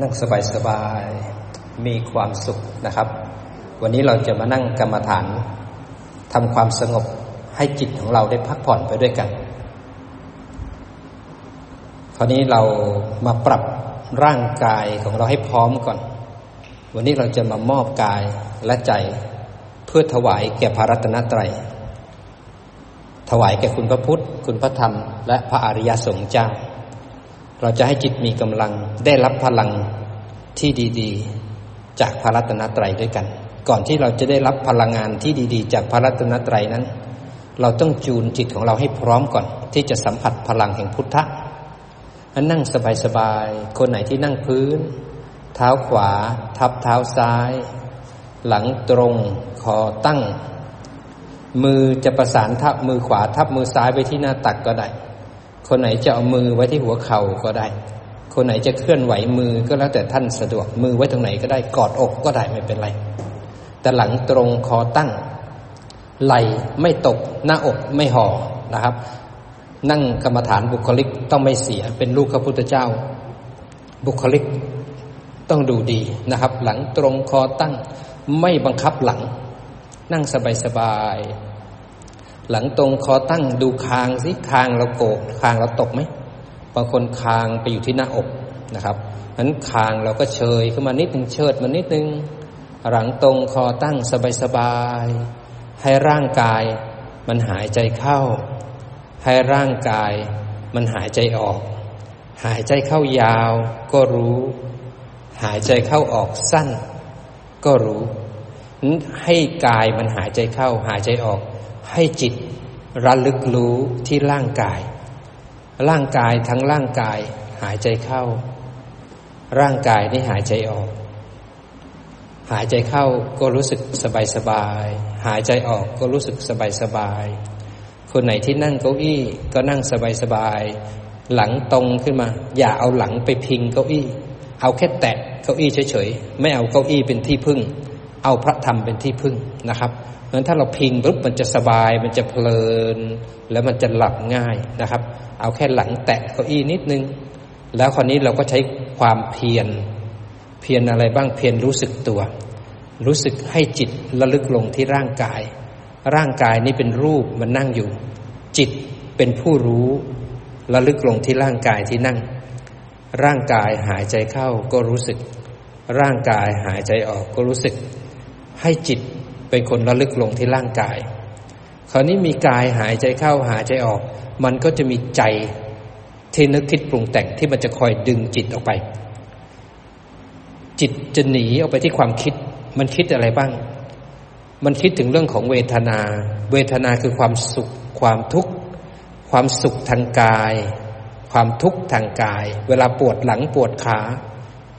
นั่งสบายๆ มีความสุขนะครับ วันนี้เราจะมานั่งกรรมฐานทำความสงบให้จิตของเราได้พักผ่อนไปด้วยกัน คราวนี้เรามาปรับร่างกายของเราให้พร้อมก่อน วันนี้เราจะมามอบกายและใจเพื่อถวายแก่พระรัตนตรัย ถวายแก่คุณพระพุทธ คุณพระธรรม และพระอริยสงฆ์เจ้า เราจะให้จิตมีกำลังได้รับพลังที่ดี ๆ จากพระรัตนตรัยด้วยกัน ก่อนที่เราจะได้รับพลังงานที่ดี ๆ จากพระรัตนตรัยนั้น เราต้องจูนจิตของเราให้พร้อมก่อน ที่จะสัมผัสพลังแห่งพุทธะนั่งสบายๆ คนไหนที่นั่งพื้น เท้าขวา ทับเท้าซ้าย หลังตรงคอตั้ง มือจะประสานทับมือขวาทับมือซ้ายไปที่หน้าตักก็ได้ คนไหนจะเอามือไว้ที่หัวเข่าก็ได้ คนไหนจะเคลื่อนไหวมือก็แล้วแต่ท่านสะดวกมือไว้ตรงไหนก็ได้กอดอกก็ได้ไม่เป็นไร แต่หลังตรงคอตั้ง ไหลไม่ตกหน้าอกไม่ห่อนะครับ นั่งกรรมฐานบุคลิกต้องไม่เสียเป็นลูกพระพุทธเจ้า บุคลิกต้องดูดีนะครับ หลังตรงคอตั้งไม่บังคับหลัง นั่งสบายๆ หลังตรงคอตั้งดูคางสิคางเราโกกคางเราตกไหมบางคนคางไปอยู่ที่หน้าอกนะครับนั้นคางเราก็เชยขึ้นมานิดนึงเชิดมานิดนึง หลังตรงคอตั้งสบายๆให้ร่างกายมันหายใจเข้า ให้ร่างกายมันหายใจออก หายใจเข้ายาวก็รู้ หายใจเข้าออกสั้น ก็รู้ให้กายมันหายใจเข้า หายใจออก ให้จิตระลึกรู้ที่ร่างกาย ร่างกายทั้งร่างกายหายใจเข้า ร่างกายนี่หายใจออก หายใจเข้าก็รู้สึกสบายสบาย หายใจออกก็รู้สึกสบายสบาย คนไหนที่นั่งเก้าอี้ก็นั่งสบายสบาย หลังตรงขึ้นมา อย่าเอาหลังไปพิงเก้าอี้ เอาแค่แตะเก้าอี้เฉยๆ ไม่เอาเก้าอี้เป็นที่พึ่ง เอาพระธรรมเป็นที่พึ่งนะครับ ราะฉะนั้นถ้าเราพิงปุ๊บมันจะสบายมันจะเพลิน แล้วมันจะหลับง่ายนะครับ เอาแค่หลังแตะเก้าอี้นิดนึง แล้วคราวนี้เราก็ใช้ความเพียรเพียรอะไรบ้างเพียรรู้สึกตัว รู้สึกให้จิตระลึกลงที่ร่างกาย ร่างกายนี้เป็นรูปมันนั่งอยู่ จิตเป็นผู้รู้ระลึกลงที่ร่างกายที่นั่ง ร่างกายหายใจเข้าก็รู้สึก ร่างกายหายใจออกก็รู้สึก ให้จิต เป็นคนระลึกลงที่ร่างกาย คราวนี้มีกายหายใจเข้าหายใจออก มันก็จะมีใจที่นึกคิดปรุงแต่งที่มันจะคอยดึงจิตออกไป จิตจะหนีออกไปที่ความคิด มันคิดอะไรบ้าง มันคิดถึงเรื่องของเวทนา เวทนาคือความสุข ความทุกข์ ความสุขทางกาย ความทุกข์ทางกาย เวลาปวดหลังปวดขา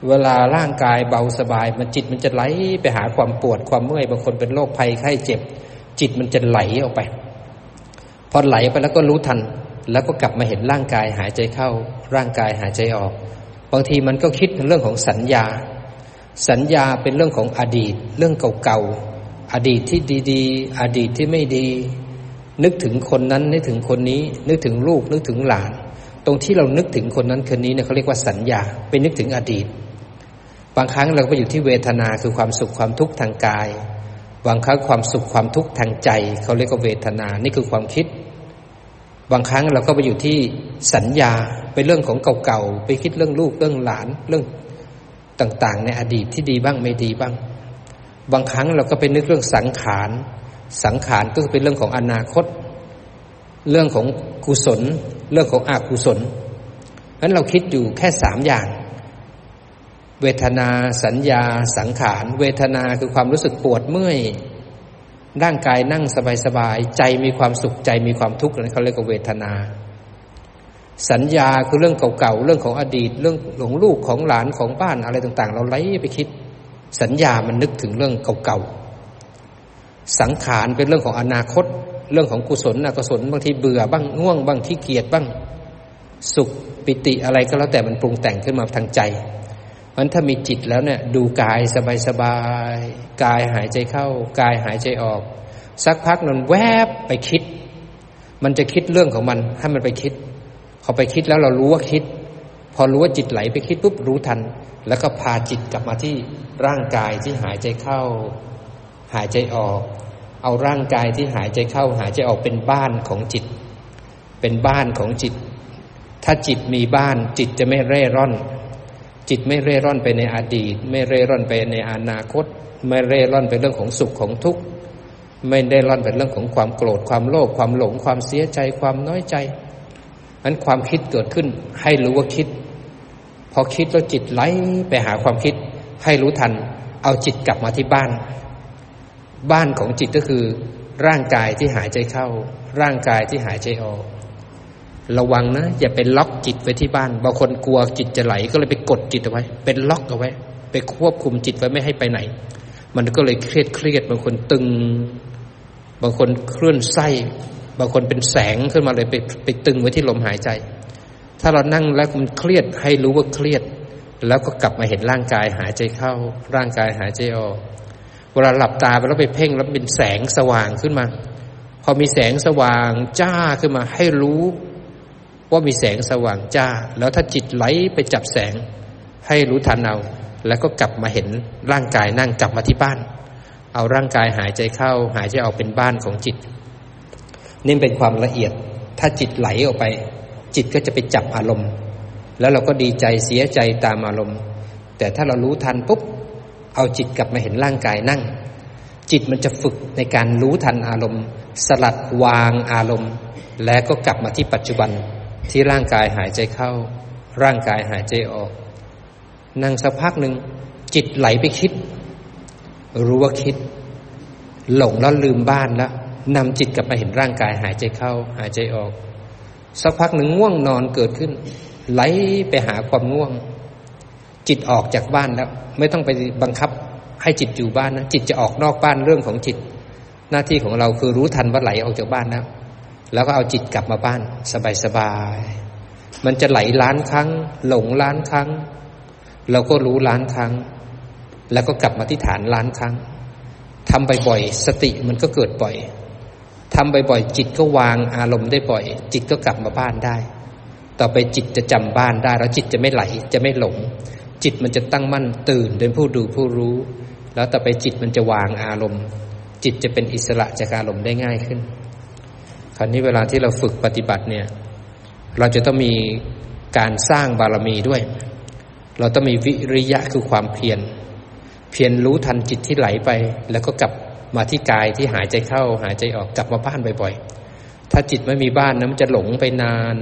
เวลาร่างกายเบาสบาย มันจิตมันจะไหลไปหาความปวดความเมื่อยบางคนเป็นโรคภัยไข้เจ็บ จิตมันจะไหลออกไป พอไหลไปแล้วก็รู้ทัน แล้วก็กลับมาเห็นร่างกายหายใจเข้า ร่างกายหายใจออก บางทีมันก็คิดเรื่องของสัญญา สัญญาเป็นเรื่องของอดีต เรื่องเก่าๆอดีตที่ดีๆ อดีตที่ไม่ดี นึกถึงคนนั้นนึกถึงคนนี้ นึกถึงลูกนึกถึงหลาน ตรงที่เรานึกถึงคนนั้นคนนี้เนี่ยเขาเรียกว่าสัญญาไปนึกถึงอดีต บางครั้งเราก็ไปอยู่ที่เวทนาคือความสุขความทุกข์ทางกาย บางครั้งความสุขความทุกข์ทางใจ เขาเรียกว่าเวทนา นี่คือความคิด บางครั้งเราก็ไปอยู่ที่สัญญาเป็นเรื่องของเก่าๆไปคิดเรื่องลูกเรื่องหลานเรื่องต่างๆ ในอดีตที่ดีบ้างไม่ดีบ้าง บางครั้งเราก็ไปนึกเรื่องสังขารสังขารก็เป็นเรื่องของอนาคต เรื่องของกุศล เรื่องของอกุศลเพราะนั้นเราคิดอยู่แค่สามอย่าง เวทนาสัญญาสังขาร เวทนาคือความรู้สึกปวดเมื่อยร่างกายนั่งสบายๆใจมีความสุขใจมีความทุกข์นั้นเขาเรียกว่าเวทนา สัญญาคือเรื่องเก่าๆเรื่องของอดีต เรื่องของลูกของหลานของบ้านอะไรต่าง ๆ เราไล่ไปคิด สัญญามันนึกถึงเรื่องเก่าๆสังขารเป็นเรื่องของอนาคต เรื่องของกุศลอกุศลบางทีเบื่อบ้างง่วงบ้างขี้เกียจบ้าง สุขปิติอะไรก็แล้วแต่มันปรุงแต่งขึ้นมาทางใจ มันถ้ามีจิตแล้วเนี่ยดูกายสบายๆกายหายใจเข้ากายหายใจออก สักพักนันแวบไปคิด มันจะคิดเรื่องของมันให้มันไปคิด พอไปคิดแล้วเรารู้ว่าคิด พอรู้ว่าจิตไหลไปคิดปุ๊บรู้ทัน แล้วก็พาจิตกลับมาที่ร่างกายที่หายใจเข้า หายใจออก เอาร่างกายที่หายใจเข้า หายใจออกเป็นบ้านของจิต เป็นบ้านของจิต ถ้าจิตมีบ้านจิตจะไม่เร่ร่อน จิตไม่เร่ร่อนไปในอดีต ไม่เร่ร่อนไปในอนาคต ไม่เร่ร่อนไปเรื่องของสุขของทุกข์ไม่ได้ร่อนเป็นเรื่องของความโกรธความโลภความหลงความเสียใจความน้อยใจนั้นความคิดเกิดขึ้น ให้รู้ว่าคิด พอคิดแล้วจิตไหลไปหาความคิด ให้รู้ทัน เอาจิตกลับมาที่บ้าน บ้านของจิตก็คือ ร่างกายที่หายใจเข้า ร่างกายที่หายใจออก ระวังนะอย่าไปล็อกจิตไว้ที่บ้านบางคนกลัวจิตจะไหล ก็เลยไปกดจิตเอาไว้ เป็นล็อกเอาไว้ ไปควบคุมจิตไว้ไม่ให้ไปไหน มันก็เลยเครียดเครียดบางคนตึง บางคนเคลื่อนไส้บางคนเป็นแสงขึ้นมาเลยไปไปตึงไว้ที่ลมหายใจ ถ้าเรานั่งแล้วมันเครียดให้รู้ว่าเครียด แล้วก็กลับมาเห็นร่างกายหายใจเข้า ร่างกายหายใจออกเวลาหลับตาไปแล้วไปเพ่งแล้วเป็นแสงสว่างขึ้นมา พอมีแสงสว่างจ้าขึ้นมาให้รู้ ว่ามีแสงสว่างจ้า แล้วถ้าจิตไหลไปจับแสง ให้รู้ทันเอา แล้วก็กลับมาเห็นร่างกายนั่งกลับมาที่บ้าน เอาร่างกายหายใจเข้า หายใจออกเป็นบ้านของจิต นี่เป็นความละเอียด ถ้าจิตไหลออกไป จิตก็จะไปจับอารมณ์ แล้วเราก็ดีใจเสียใจตามอารมณ์ แต่ถ้าเรารู้ทันปุ๊บเอาจิตกลับมาเห็นร่างกายนั่ง จิตมันจะฝึกในการรู้ทันอารมณ์ สลัดวางอารมณ์ แล้วก็กลับมาที่ปัจจุบัน ที่ร่างกายหายใจเข้า ร่างกายหายใจออก นั่งสักพักหนึ่งจิตไหลไปคิด รู้ว่าคิด หลงแล้วลืมบ้านแล้วนำจิตกลับมาเห็นร่างกายหายใจเข้า หายใจออก สักพักหนึ่งง่วงนอนเกิดขึ้น ไหลไปหาความง่วง จิตออกจากบ้านแล้ว ไม่ต้องไปบังคับให้จิตอยู่บ้านนะจิตจะออกนอกบ้านเรื่องของจิต หน้าที่ของเราคือรู้ทันว่าไหลออกจากบ้านแล้ว แล้วก็เอาจิตกลับมาบ้าน สบายๆมันจะไหลล้านครั้ง หลงล้านครั้ง เราก็รู้ล้านครั้ง แล้วก็กลับมาที่ฐานล้านครั้งทำบ่อยๆสติมันก็เกิดบ่อยทำบ่อยๆจิตก็วางอารมณ์ได้บ่อย จิตก็กลับมาบ้านได้ ต่อไปจิตจะจำบ้านได้ แล้วจิตจะไม่ไหลจะไม่หลง จิตมันจะตั้งมั่นตื่นเป็นผู้ดูผู้รู้ แล้วต่อไปจิตมันจะวางอารมณ์ จิตจะเป็นอิสระจากอารมณ์ได้ง่ายขึ้น คราวนี้เวลาที่เราฝึกปฏิบัติเนี่ย เราจะต้องมีการสร้างบารมีด้วย เราต้องมีวิริยะคือความเพียร เพียรรู้ทันจิตที่ไหลไป แล้วก็กลับมาที่กายที่หายใจเข้า หายใจออกกลับมาบ้านบ่อยๆ ถ้าจิตไม่มีบ้านนะมันจะหลงไปนาน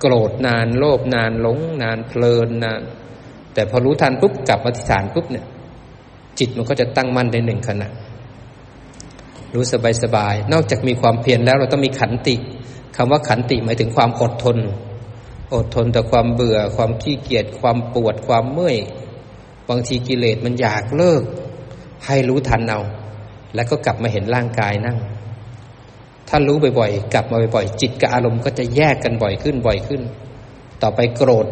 โกรธนาน โลภนานหลงนานเพลินนาน แต่พอรู้ทันปุ๊บกลับมาที่ฐานปุ๊บเนี่ย จิตมันก็จะตั้งมั่นในหนึ่งขณะ รู้สบายสบาย นอกจากมีความเพียรแล้วเราต้องมีขันติคำว่าขันติหมายถึงความอดทน อดทนต่อความเบื่อ ความขี้เกียจความปวดความเมื่อยบางทีกิเลสมันอยากเลิก ให้รู้ทันเอาแล้วก็กลับมาเห็นร่างกายนั่ง ถ้ารู้บ่อยๆ กลับมาบ่อยๆ จิตกับอารมณ์ก็จะแยกกันบ่อยขึ้นบ่อยขึ้น ต่อไปโกรธ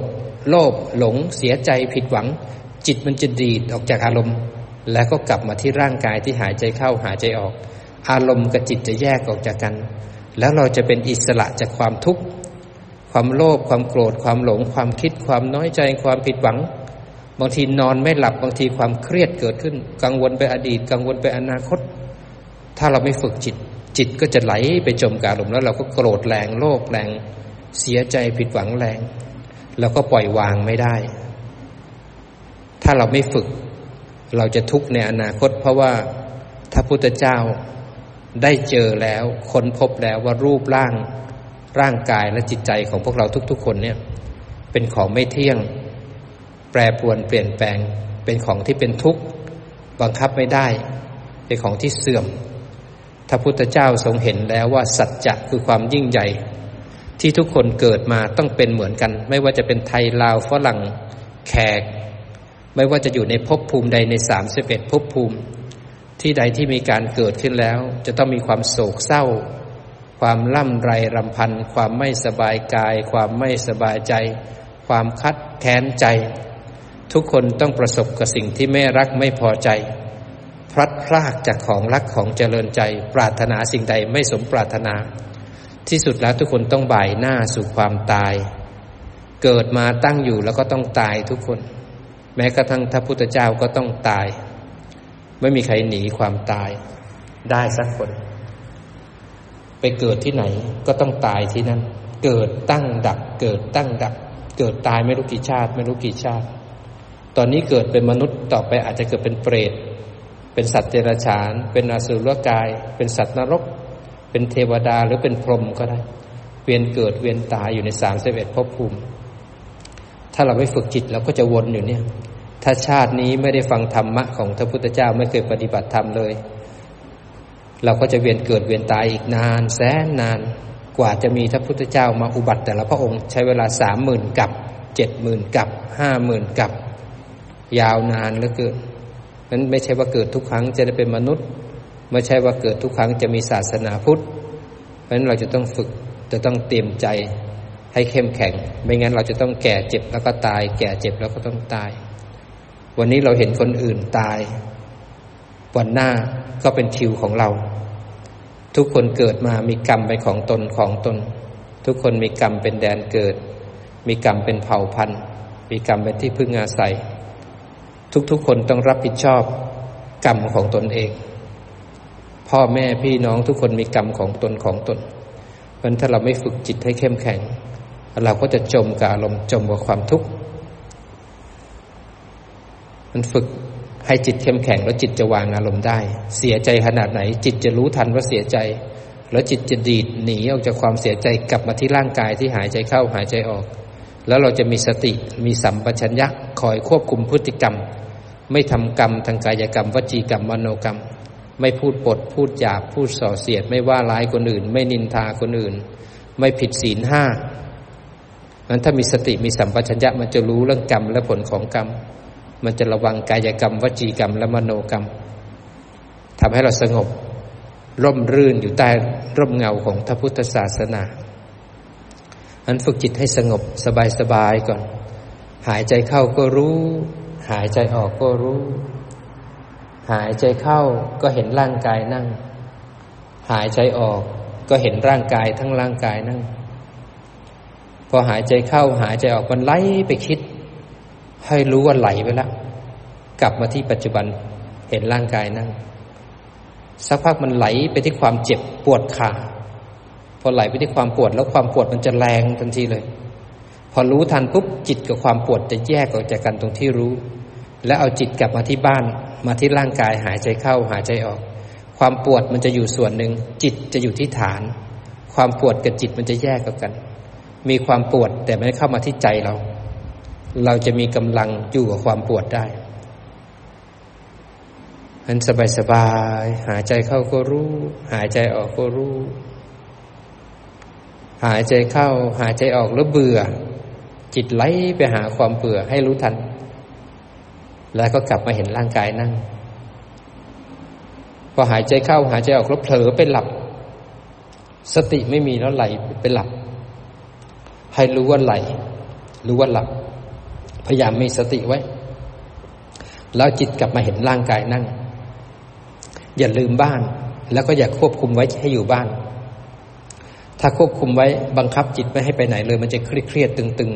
โลภหลง เสียใจผิดหวัง จิตมันจะดีดออกจากอารมณ์ แล้วก็กลับมาที่ร่างกายที่หายใจเข้าหายใจออก อารมณ์กับจิตจะแยกออกจากกัน แล้วเราจะเป็นอิสระจากความทุกข์ ความโลภความโกรธความหลง ความคิดความน้อยใจความผิดหวัง บางทีนอนไม่หลับบางทีความเครียดเกิดขึ้น กังวลไปอดีต กังวลไปอนาคต ถ้าเราไม่ฝึกจิต จิตก็จะไหลไปจมกาลมแล้วเราก็โกรธแรงโลภแรง เสียใจผิดหวังแรงเราก็ปล่อยวางไม่ได้ ถ้าเราไม่ฝึก เราจะทุกข์ในอนาคต เพราะว่าถ้าพุทธเจ้า ได้เจอแล้วค้นพบแล้วว่ารูปร่างร่างกายและจิตใจของพวกเราทุก ๆ คนเนี่ย เป็นของไม่เที่ยง แปรปรวนเปลี่ยนแปลง เป็นของที่เป็นทุกข์บังคับไม่ได้ เป็นของที่เสื่อมถ้าพุทธเจ้าทรงเห็นแล้วว่าสัจจะคือความยิ่งใหญ่ ที่ทุกคนเกิดมาต้องเป็นเหมือนกัน ไม่ว่าจะเป็นไทยลาวฝรั่งแขก ไม่ว่าจะอยู่ในภพภูมิใดในสามสิบเอ็ดภพภูมิ ที่ใดที่มีการเกิดขึ้นแล้ว จะต้องมีความโศกเศร้า ความล่ำไรรำพัน ความไม่สบายกาย ความไม่สบายใจ ความคัดแค้นใจ ทุกคนต้องประสบกับสิ่งที่ไม่รักไม่พอใจ พลัดพรากจากของรักของเจริญใจ ปรารถนาสิ่งใดไม่สมปรารถนา ที่สุดแล้วทุกคนต้องบ่ายหน้าสู่ความตาย เกิดมาตั้งอยู่แล้วก็ต้องตายทุกคน แม้กระทั่งพระพุทธเจ้าก็ต้องตาย ไม่มีใครหนีความตายได้สักคน ไปเกิดที่ไหนก็ต้องตายที่นั่น เกิดตั้งดับ เกิดตั้งดับ เกิดตายไม่รู้กี่ชาติ ไม่รู้กี่ชาติ ตอนนี้เกิดเป็นมนุษย์ต่อไปอาจจะเกิดเป็นเปรต เป็นสัตว์เดรัจฉาน เป็นอสุรกาย เป็นสัตว์นรก เป็นเทวดาหรือเป็นพรหมก็ได้ เวียนเกิดเวียนตายอยู่ในสามสิบเอ็ดภพภูมิ ถ้าเราไม่ฝึกจิตเราก็จะวนอยู่เนี่ย ถ้าชาตินี้ไม่ได้ฟังธรรมะของพระพุทธเจ้าไม่เคยปฏิบัติธรรมเลย เราก็จะเวียนเกิดเวียนตายอีกนาน แสนนานกว่าจะมีพระพุทธเจ้ามาอุบัติ แต่ละพระองค์ใช้เวลาสามหมื่นกับเจ็ดหมื่นกับห้าหมื่นกับ ยาวนานเหลือเกินนั้นไม่ใช่ว่าเกิดทุกครั้งจะได้เป็นมนุษย์ ไม่ใช่ว่าเกิดทุกครั้งจะมีศาสนาพุทธเพราะฉะนั้นเราจะต้องฝึกจะต้องเตรียมใจให้เข้มแข็ง ไม่งั้นเราจะต้องแก่เจ็บแล้วก็ตาย แก่เจ็บแล้วก็ต้องตาย วันนี้เราเห็นคนอื่นตาย วันหน้าก็เป็นทิวของเรา ทุกคนเกิดมามีกรรมเป็นของตนของตน ทุกคนมีกรรมเป็นแดนเกิด มีกรรมเป็นเผ่าพันธุ์มีกรรมเป็นที่พึ่งอาศัย ทุกๆคนต้องรับผิดชอบกรรมของตนเอง พ่อแม่พี่น้องทุกคนมีกรรมของตนของตนเพราะถ้าเราไม่ฝึกจิตให้เข้มแข็ง เราก็จะจมกับอารมณ์จมกับความทุกข์ มันฝึกให้จิตเข้มแข็งแล้วจิตจะวางอารมณ์ได้ เสียใจขนาดไหน จิตจะรู้ทันว่าเสียใจ แล้วจิตจะดีดหนีออกจากความเสียใจกลับมาที่ร่างกายที่หายใจเข้าหายใจออก แล้วเราจะมีสติมีสัมปชัญญะคอยควบคุมพฤติกรรม ไม่ทำกรรมทางกายกรรม วจีกรรมมโนกรรม ไม่พูดปดพูดหยาบพูดส่อเสียด ไม่ว่าร้ายคนอื่น ไม่นินทาคนอื่น ไม่ผิดศีลห้ามันถ้ามีสติมีสัมปชัญญะมันจะรู้เรื่องกรรมและผลของกรรม มันจะระวังกายกรรม วจีกรรม และมโนกรรมทำให้เราสงบ ร่มรื่นอยู่ใต้ร่มเงาของพระพุทธศาสนาอันฝึกจิตให้สงบสบายสบายก่อน หายใจเข้าก็รู้ หายใจออกก็รู้ หายใจเข้าก็เห็นร่างกายนั่ง หายใจออกก็เห็นร่างกายทั้งร่างกายนั่ง พอหายใจเข้าหายใจออกมันไหลไปคิด ให้รู้ว่าไหลไปแล้วกลับมาที่ปัจจุบันเห็นร่างกายนั่ง สักพักมันไหลไปที่ความเจ็บปวดขาพอไหลไปที่ความปวดแล้วความปวดมันจะแรงทันทีเลย พอรู้ทันปุ๊บจิตกับความปวดจะแยกออกจากกันตรงที่รู้ แล้วเอาจิตกลับมาที่บ้านมาที่ร่างกายหายใจเข้าหายใจออก ความปวดมันจะอยู่ส่วนหนึ่ง จิตจะอยู่ที่ฐาน ความปวดกับจิตมันจะแยกกัน มีความปวดแต่ไม่เข้ามาที่ใจเรา เราจะมีกำลังอยู่กับความปวดได้อันสบายสบาย หายใจเข้าก็รู้ หายใจออกก็รู้ หายใจเข้า หายใจออกแล้วเบื่อ จิตไหลไปหาความเบื่อให้รู้ทัน แล้วก็กลับมาเห็นร่างกายนั่ง พอหายใจเข้า หายใจออกแล้วเผลอไปหลับ สติไม่มีแล้วไหลไปหลับ ให้รู้ว่าไหล รู้ว่าหลับ พยายามมีสติไว้ แล้วจิตกลับมาเห็นร่างกายนั่ง อย่าลืมบ้าน แล้วก็อย่าควบคุมไว้ให้อยู่บ้าน ถ้าควบคุมไว้บังคับจิตไม่ให้ไปไหนเลย มันจะเครียดเครียดตึง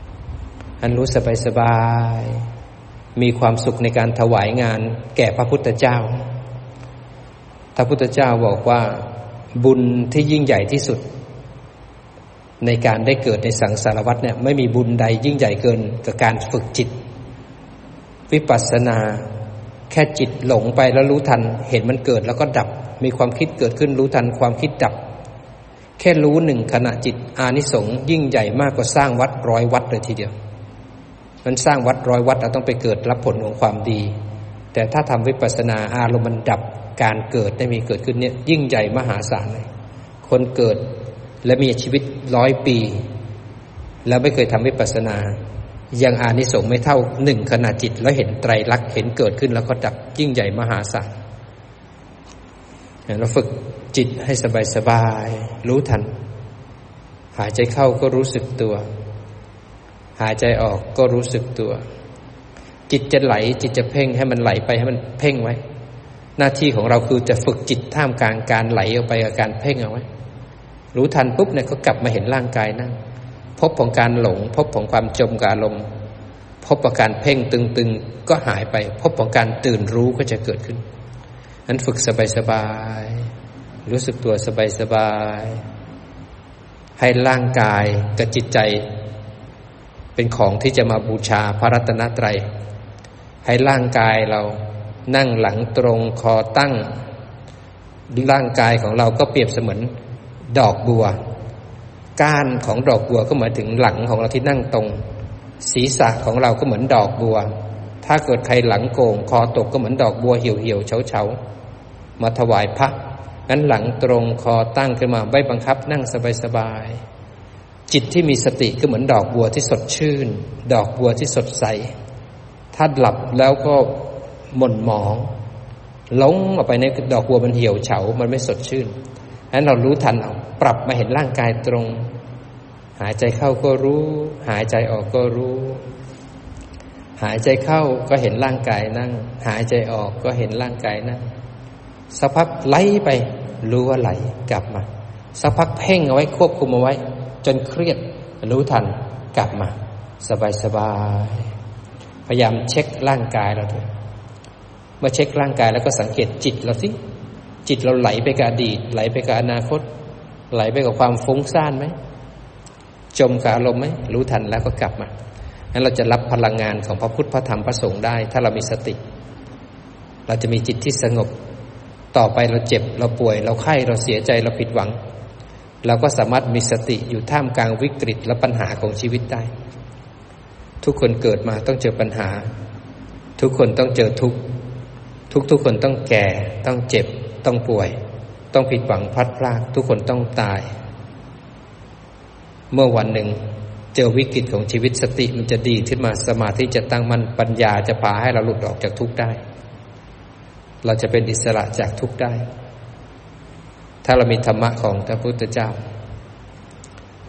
ๆอันรู้สบายสบายมีความสุขในการถวายงาน แก่พระพุทธเจ้าพระพุทธเจ้าบอกว่า บุญที่ยิ่งใหญ่ที่สุด ในการได้เกิดในสังสารวัฏเนี่ยไม่มีบุญใดยิ่งใหญ่เกินกับการฝึกจิต วิปัสสนา แค่จิตหลงไปแล้วรู้ทัน เห็นมันเกิดแล้วก็ดับ มีความคิดเกิดขึ้นรู้ทันความคิดดับ แค่รู้หนึ่งขณะจิตอานิสงส์ยิ่งใหญ่มากกว่าสร้างวัดร้อยวัดเลยทีเดียว มันสร้างวัดร้อยวัดเราต้องไปเกิดรับผลของความดี แต่ถ้าทำวิปัสสนาอารมณ์มันดับการเกิดได้มีเกิดขึ้นเนี่ยยิ่งใหญ่มหาศาลเลยคนเกิด และมีชีวิตร้อยปี แล้วไม่เคยทำวิปัสนา ยังอานิสงส์ไม่เท่าหนึ่งขณะจิต แล้วเห็นไตรลักษณ์เห็นเกิดขึ้นแล้วก็ดับยิ่งใหญ่มหาศาลเราฝึกจิตให้สบายสบาย รู้ทัน หายใจเข้าก็รู้สึกตัว หายใจออกก็รู้สึกตัว จิตจะไหลจิตจะเพ่งให้มันไหลไปให้มันเพ่งไว้ หน้าที่ของเราคือจะฝึกจิตท่ามกลางการไหลออกไปกับการเพ่งเอาไว้ รู้ทันปุ๊บเนี่ยก็กลับมาเห็นร่างกายนั่งพบของการหลง พบของความจมกับอารมณ์พบของการเพ่งตึงๆก็หายไป พบของการตื่นรู้ก็จะเกิดขึ้นนั้นฝึกสบายๆรู้สึกตัวสบายๆให้ร่างกายกับจิตใจ เป็นของที่จะมาบูชาพระรัตนตรัย ให้ร่างกายเรานั่งหลังตรงคอตั้ง ร่างกายของเราก็เปรียบเสมือน ดอกบัว ก้านของดอกบัวก็หมายถึงหลังของเราที่นั่งตรง ศีรษะของเราก็เหมือนดอกบัว ถ้าเกิดใครหลังโกงคอตกก็เหมือนดอกบัวเหี่ยวเหี่ยวเฉาเฉามาถวายพระงั้นหลังตรงคอตั้งขึ้นมาไม่บังคับนั่งสบายสบายจิตที่มีสติก็เหมือนดอกบัวที่สดชื่น ดอกบัวที่สดใส ถ้าหลับแล้วก็หม่นหมองหลงออกไปในดอกบัวมันเหี่ยวเฉา มันไม่สดชื่น นั้นเรารู้ทันเอาปรับมาเห็นร่างกายตรง หายใจเข้าก็รู้ หายใจออกก็รู้ หายใจเข้าก็เห็นร่างกายนั่ง หายใจออกก็เห็นร่างกายนั่งสักพักไหลไปรู้ว่าไหลกลับมาสักพักเพ่งเอาไว้ควบคุมเอาไว้ จนเครียดรู้ทันกลับมา สบายสบายพยายามเช็คร่างกายเราด้วยเมื่อเช็คร่างกายแล้วก็สังเกตจิตเราสิ จิตเราไหลไปกับอดีต ไหลไปกับอนาคต ไหลไปกับความฟุ้งซ่านไหม จมกับอารมณ์ไหมรู้ทันแล้วก็กลับมางั้นเราจะรับพลังงานของพระพุทธพระธรรมพระสงฆ์ได้ ถ้าเรามีสติ เราจะมีจิตที่สงบ ต่อไปเราเจ็บเราป่วย เราไข้เราเสียใจเราผิดหวัง เราก็สามารถมีสติอยู่ท่ามกลางวิกฤตและปัญหาของชีวิตได้ ทุกคนเกิดมาต้องเจอปัญหา ทุกคนต้องเจอทุกทุกทุกคนต้องแก่ต้องเจ็บ ต้องป่วย ต้องผิดหวังพลัดพรากทุกคนต้องตาย เมื่อวันหนึ่งเจอวิกฤตของชีวิตสติมันจะดีขึ้นมาสมาธิจะตั้งมันปัญญาจะพาให้เราหลุดออกจากทุกข์ได้ เราจะเป็นอิสระจากทุกข์ได้ ถ้าเรามีธรรมะของพระพุทธเจ้า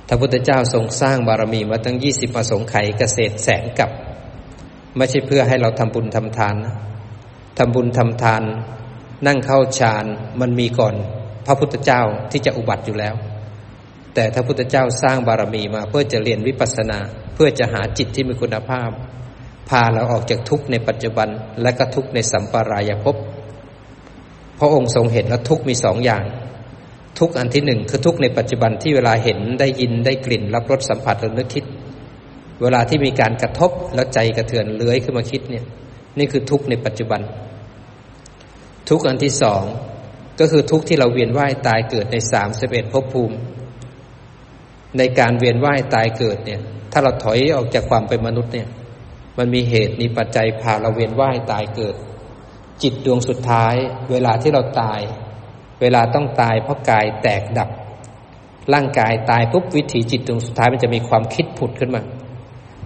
พระพุทธเจ้าทรงสร้างบารมีมาตั้งยี่สิบมาสงไขเกษตรแสนกับ ไม่ใช่เพื่อให้เราทำบุญทำทานนะทำบุญทำทาน นั่งเข้าฌานมันมีก่อนพระพุทธเจ้าที่จะอุบัติอยู่แล้ว แต่พระพุทธเจ้าสร้างบารมีมาเพื่อจะเรียนวิปัสสนาเพื่อจะหาจิตที่มีคุณภาพ พาเราออกจากทุกข์ในปัจจุบันและก็ทุกข์ในสัมปรายภพพระองค์ทรงเห็นแล้วทุกข์มีสองอย่าง ทุกข์อันที่หนึ่งคือทุกข์ในปัจจุบันที่เวลาเห็นได้ยินได้กลิ่น รับรสสัมผัสหรือนึกคิด เวลาที่มีการกระทบแล้วใจกระเทือนเลื้อยขึ้นมาคิดเนี่ยนี่คือทุกข์ในปัจจุบัน ทุกอันที่สองก็คือทุกที่เราเวียนว่ายตายเกิดในสามสิบเอ็ดภพภูมิ ในการเวียนว่ายตายเกิดเนี่ย ถ้าเราถอยออกจากความเป็นมนุษย์เนี่ย มันมีเหตุมีปัจจัยพาเราเวียนว่ายตายเกิด จิตดวงสุดท้าย เวลาที่เราตาย เวลาต้องตายเพราะกายแตกดับ ร่างกายตายปุ๊บวิถีจิตดวงสุดท้ายมันจะมีความคิดผุดขึ้นมา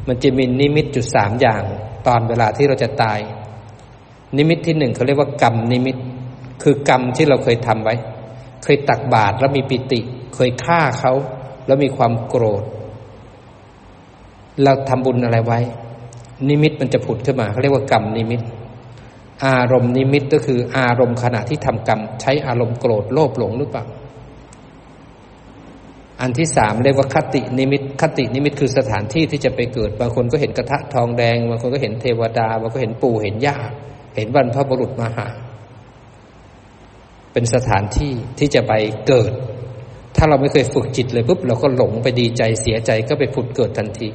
มันจะมีนิมิตจุดสามอย่าง ตอนเวลาที่เราจะตาย นิมิตที่หนึ่งเขาเรียกว่ากรรมนิมิต คือกรรมที่เราเคยทำไว้ เคยตักบาตรแล้วมีปิติ เคยฆ่าเขาแล้วมีความโกรธ เราทำบุญอะไรไว้ นิมิตมันจะผุดขึ้นมาเขาเรียกว่ากรรมนิมิต อารมณ์นิมิตก็คืออารมณ์ขณะที่ทำกรรม ใช้อารมณ์โกรธโลภหลงหรือเปล่าอันที่สามเรียกว่าคตินิมิต คตินิมิตคือสถานที่ที่จะไปเกิด บางคนก็เห็นกระทะทองแดง บางคนก็เห็นเทวดา บางคนก็เห็นปู่เห็นย่า เห็นบรรพบุรุษมาหา เป็นสถานที่ที่จะไปเกิด ถ้าเราไม่เคยฝึกจิตเลยปุ๊บเราก็หลงไปดีใจเสียใจก็ไปผุดเกิดทันที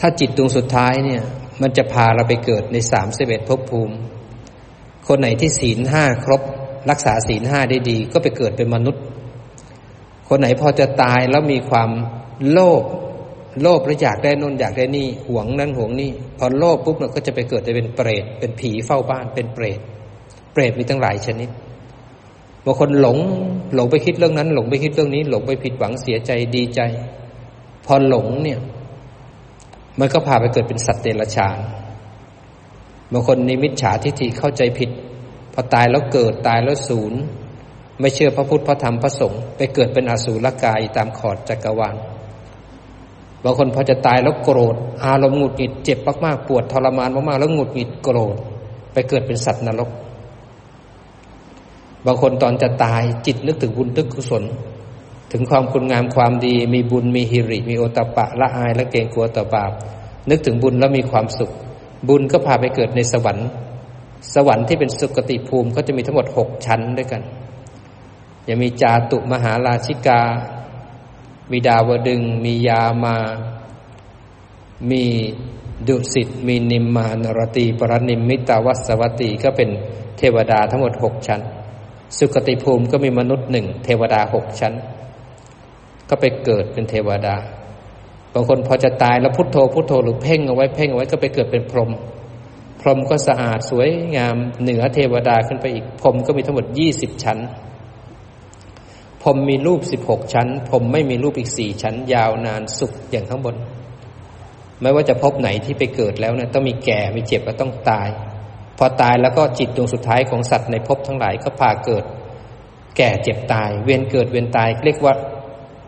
ถ้าจิตดวงสุดท้ายเนี่ย มันจะพาเราไปเกิดในสามสิบเอ็ดภพภูมิ คนไหนที่ศีลห้าครบ รักษาศีลห้าได้ดี ก็ไปเกิดเป็นมนุษย์ คนไหนพอจะตายแล้วมีความโลภ โลภแล้วอยากได้นนอยากได้นี่หวงนั่นหวงนี่พอโลภปุ๊บเราก็จะไปเกิดจะเป็นเปรต เป็นผีเฝ้าบ้านเป็นเปรต เปรตมีตั้งหลายชนิดบางคนหลงหลงไปคิดเรื่องนั้น หลงไปคิดเรื่องนี้ หลงไปผิดหวังเสียใจดีใจ พอหลงเนี่ย มันก็พาไปเกิดเป็นสัตว์เดรัจฉานบางคนนิมิตฉาทิฏฐิเข้าใจผิด พอตายแล้วเกิดตายแล้วศูนย์ไม่เชื่อพระพุทธพระธรรมพระสงฆ์ไปเกิดเป็นอสูรกายตามขอดจักรวาล บางคนพอจะตายแล้วโกรธ อารมณ์หงุดหงิดเจ็บมากๆปวดทรมานมากๆแล้วหงุดหงิดโกรธ ไปเกิดเป็นสัตว์นรก บางคนตอนจะตายจิตนึกถึงบุญนึกกุศล ถึงความคุณงามความดีมีบุญมีหิริ มีโอตปะละอายและเกรงกลัวต่อบาป นึกถึงบุญแล้วมีความสุข บุญก็พาไปเกิดในสวรรค์ สวรรค์ที่เป็นสุคติภูมิก็จะมีทั้งหมดหกชั้นด้วยกันยังมีจาตุมหาราชิกา มีดาวดึง มียามา มีดุสิต มีนิมมานรตี ปรนิมมิตาวัสวัตีก็เป็นเทวดาทั้งหมดหกชั้น สุคติภูมิก็มีมนุษย์หนึ่งเทวดาหกชั้น ก็ไปเกิดเป็นเทวดา บางคนพอจะตายแล้วพุทโธพุทโธหรือเพ่งเอาไว้เพ่งเอาไว้ก็ไปเกิดเป็นพรหมพรหมก็สะอาดสวยงามเหนือเทวดาขึ้นไปอีกพรหมก็มีทั้งหมดยี่สิบชั้น พรมมีรูปสิบหกชั้นพรมไม่มีรูปอีกสี่ชั้น ยาวนานสุขอย่างข้างบน ไม่ว่าจะพบไหนที่ไปเกิดแล้วเนะี่ยต้องมีแก่มีเจ็บแล้วต้องตาย พอตายแล้วก็จิตดวงสุดท้ายของสัตว์ในภพทั้งหลายก็พาเกิด แก่เจ็บตาย เวียนเกิดเวียนตายเรียกว่า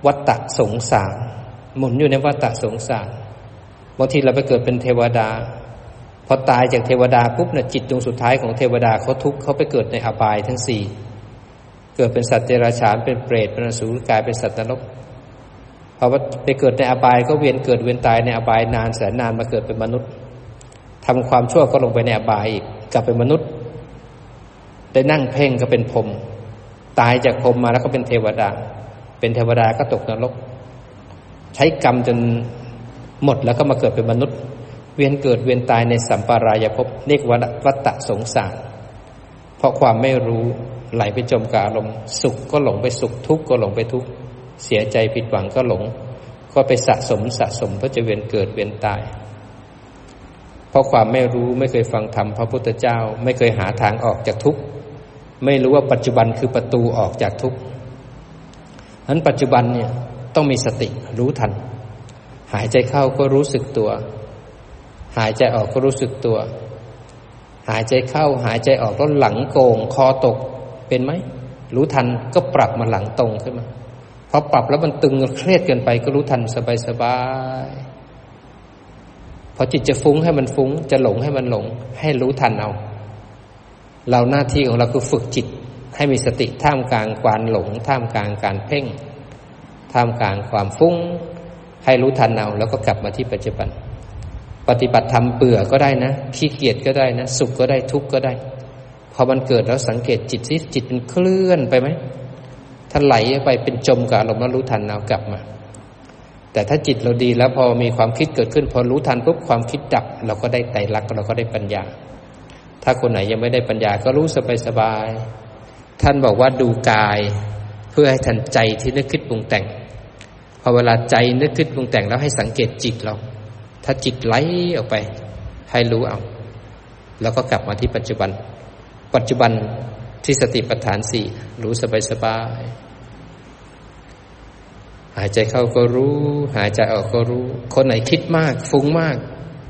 วัฏฏะสงสารหมุนอยู่ในวัฏฏะสงสารบางทีเราไปเกิดเป็นเทวดา พอตายจากเทวดาปุ๊บเนี่ยจิตดวงสุดท้ายของเทวดาเขาทุกข์เขาไปเกิดในอบายทั้งสี่ เกิดเป็นสัตว์เดรัจฉานเป็นเปรตเป็นอสูรกลายเป็นสัตว์นรกพอไปเกิดในอบายก็เวียนเกิดเวียนตายในอบายนานแสนนานมาเกิดเป็นมนุษย์ทำความชั่วก็ลงไปในอบายอีกกลับเป็นมนุษย์ ได้นั่งเพ่งก็เป็นพรมตายจากพรมมาแล้วก็เป็นเทวดา เป็นเทวดาก็ตกนรก ใช้กรรมจนหมดแล้วก็มาเกิดเป็นมนุษย์ เวียนเกิดเวียนตายในสัมปารายภพเรียกว่าวัฏฏะสงสาร เพราะความไม่รู้ ไหลไปจมกับอารมณ์สุขก็หลงไปสุขทุกข์ก็หลงไปทุกข์เสียใจผิดหวังก็หลง ก็ไปสะสมสะสมเพื่อจะเวียนเกิดเวียนตาย เพราะความไม่รู้ไม่เคยฟังธรรมพระพุทธเจ้า ไม่เคยหาทางออกจากทุกข์ไม่รู้ว่าปัจจุบันคือประตูออกจากทุกข์นั้นปัจจุบันเนี่ยต้องมีสติรู้ทัน หายใจเข้าก็รู้สึกตัว หายใจออกก็รู้สึกตัว หายใจเข้าหายใจออกแล้วหลังโกงคอตก เป็นไหมรู้ทันก็ปรับมาหลังตรงขึ้นมาพอปรับแล้วมันตึงเครียดเกินไป ก็รู้ทันสบายสบายพอจิตจะฟุ้งให้มันฟุ้ง จะหลงให้มันหลง ให้รู้ทันเอา เราหน้าที่ของเราคือฝึกจิต ให้มีสติท่ามกลางความหลง ท่ามกลางการเพ่ง ท่ามกลางความฟุ้ง ให้รู้ทันเอา แล้วก็กลับมาที่ปัจจุบัน ปฏิบัติธรรมเปื่อก็ได้นะขี้เกียจก็ได้นะ สุขก็ได้ทุกข์ก็ได้ พอมันเกิดแล้วสังเกตจิตสิจิตมันเคลื่อนไปไหมถ้าไหลไปเป็นจมกับอารมณ์แล้วรู้ทันเอากลับมา แต่ถ้าจิตเราดีแล้วพอมีความคิดเกิดขึ้น พอรู้ทันปุ๊บความคิดดับ เราก็ได้ไตรลักษณ์เราก็ได้ปัญญา ถ้าคนไหนยังไม่ได้ปัญญาก็รู้สบายสบาย ท่านบอกว่าดูกายเพื่อให้ทันใจที่นึกคิดปรุงแต่งพอเวลาใจนึกคิดปรุงแต่งแล้วให้สังเกตจิตเรา ถ้าจิตไหลออกไป ให้รู้เอาแล้วก็กลับมาที่ปัจจุบัน ปัจจุบันที่สติปัฏฐานสี่รู้สบายสบายหายใจเข้าก็รู้ หายใจออกก็รู้ คนไหนคิดมาก ฟุ้งมาก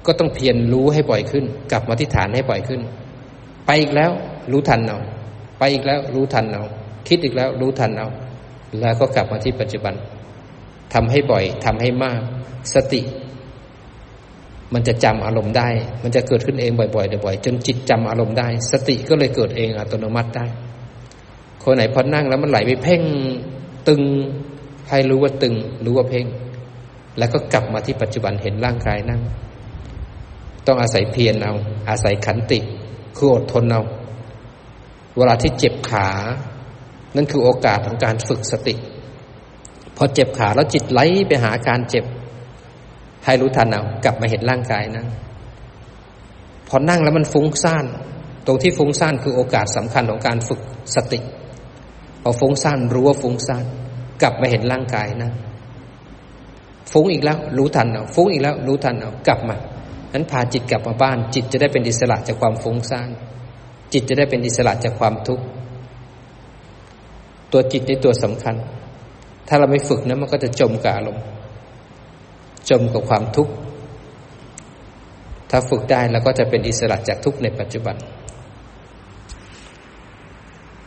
ก็ต้องเพียรรู้ให้บ่อยขึ้น กลับมาที่ฐานให้บ่อยขึ้น ไปอีกแล้ว รู้ทันเอาไปอีกแล้ว รู้ทันเอาคิดอีกแล้ว รู้ทันเอาแล้วก็กลับมาที่ปัจจุบันทำให้บ่อยทำให้มาก สติ มันจะจำอารมณ์ได้ มันจะเกิดขึ้นเองบ่อยๆบ่อยๆจนจิตจำอารมณ์ได้ สติก็เลยเกิดเองอัตโนมัติได้ คนไหนพอนั่งแล้วมันไหลไปเพ่งตึงให้รู้ว่าตึง รู้ว่าเพ่ง แล้วก็กลับมาที่ปัจจุบันเห็นร่างกายนั่ง ต้องอาศัยเพียรเอา อาศัยขันติ คืออดทนเอา เวลาที่เจ็บขา นั่นคือโอกาสของการฝึกสติ พอเจ็บขาแล้วจิตไหลไปหาการเจ็บ ให้รู้ทันเอากลับมาเห็นร่างกายนั่งพอนั่งแล้วมันฟุ้งซ่าน ตรงที่ฟุ้งซ่านคือโอกาสสำคัญของการฝึกสติพอฟุ้งซ่านรู้ว่าฟุ้งซ่าน กลับมาเห็นร่างกายนั่งฟุ้งอีกแล้ว รู้ทันเอาฟุ้งอีกแล้ว รู้ทันเอากลับมานั้นพาจิตกลับมาบ้าน จิตจะได้เป็นอิสระจากความฟุ้งซ่านจิตจะได้เป็นอิสระจากความทุกข์ตัวจิตในตัวสำคัญ ถ้าเราไม่ฝึกนะมันก็จะจมกับอารมณ์ จมกับความทุกข์ ถ้าฝึกได้แล้วก็จะเป็นอิสระจากทุกข์ในปัจจุบัน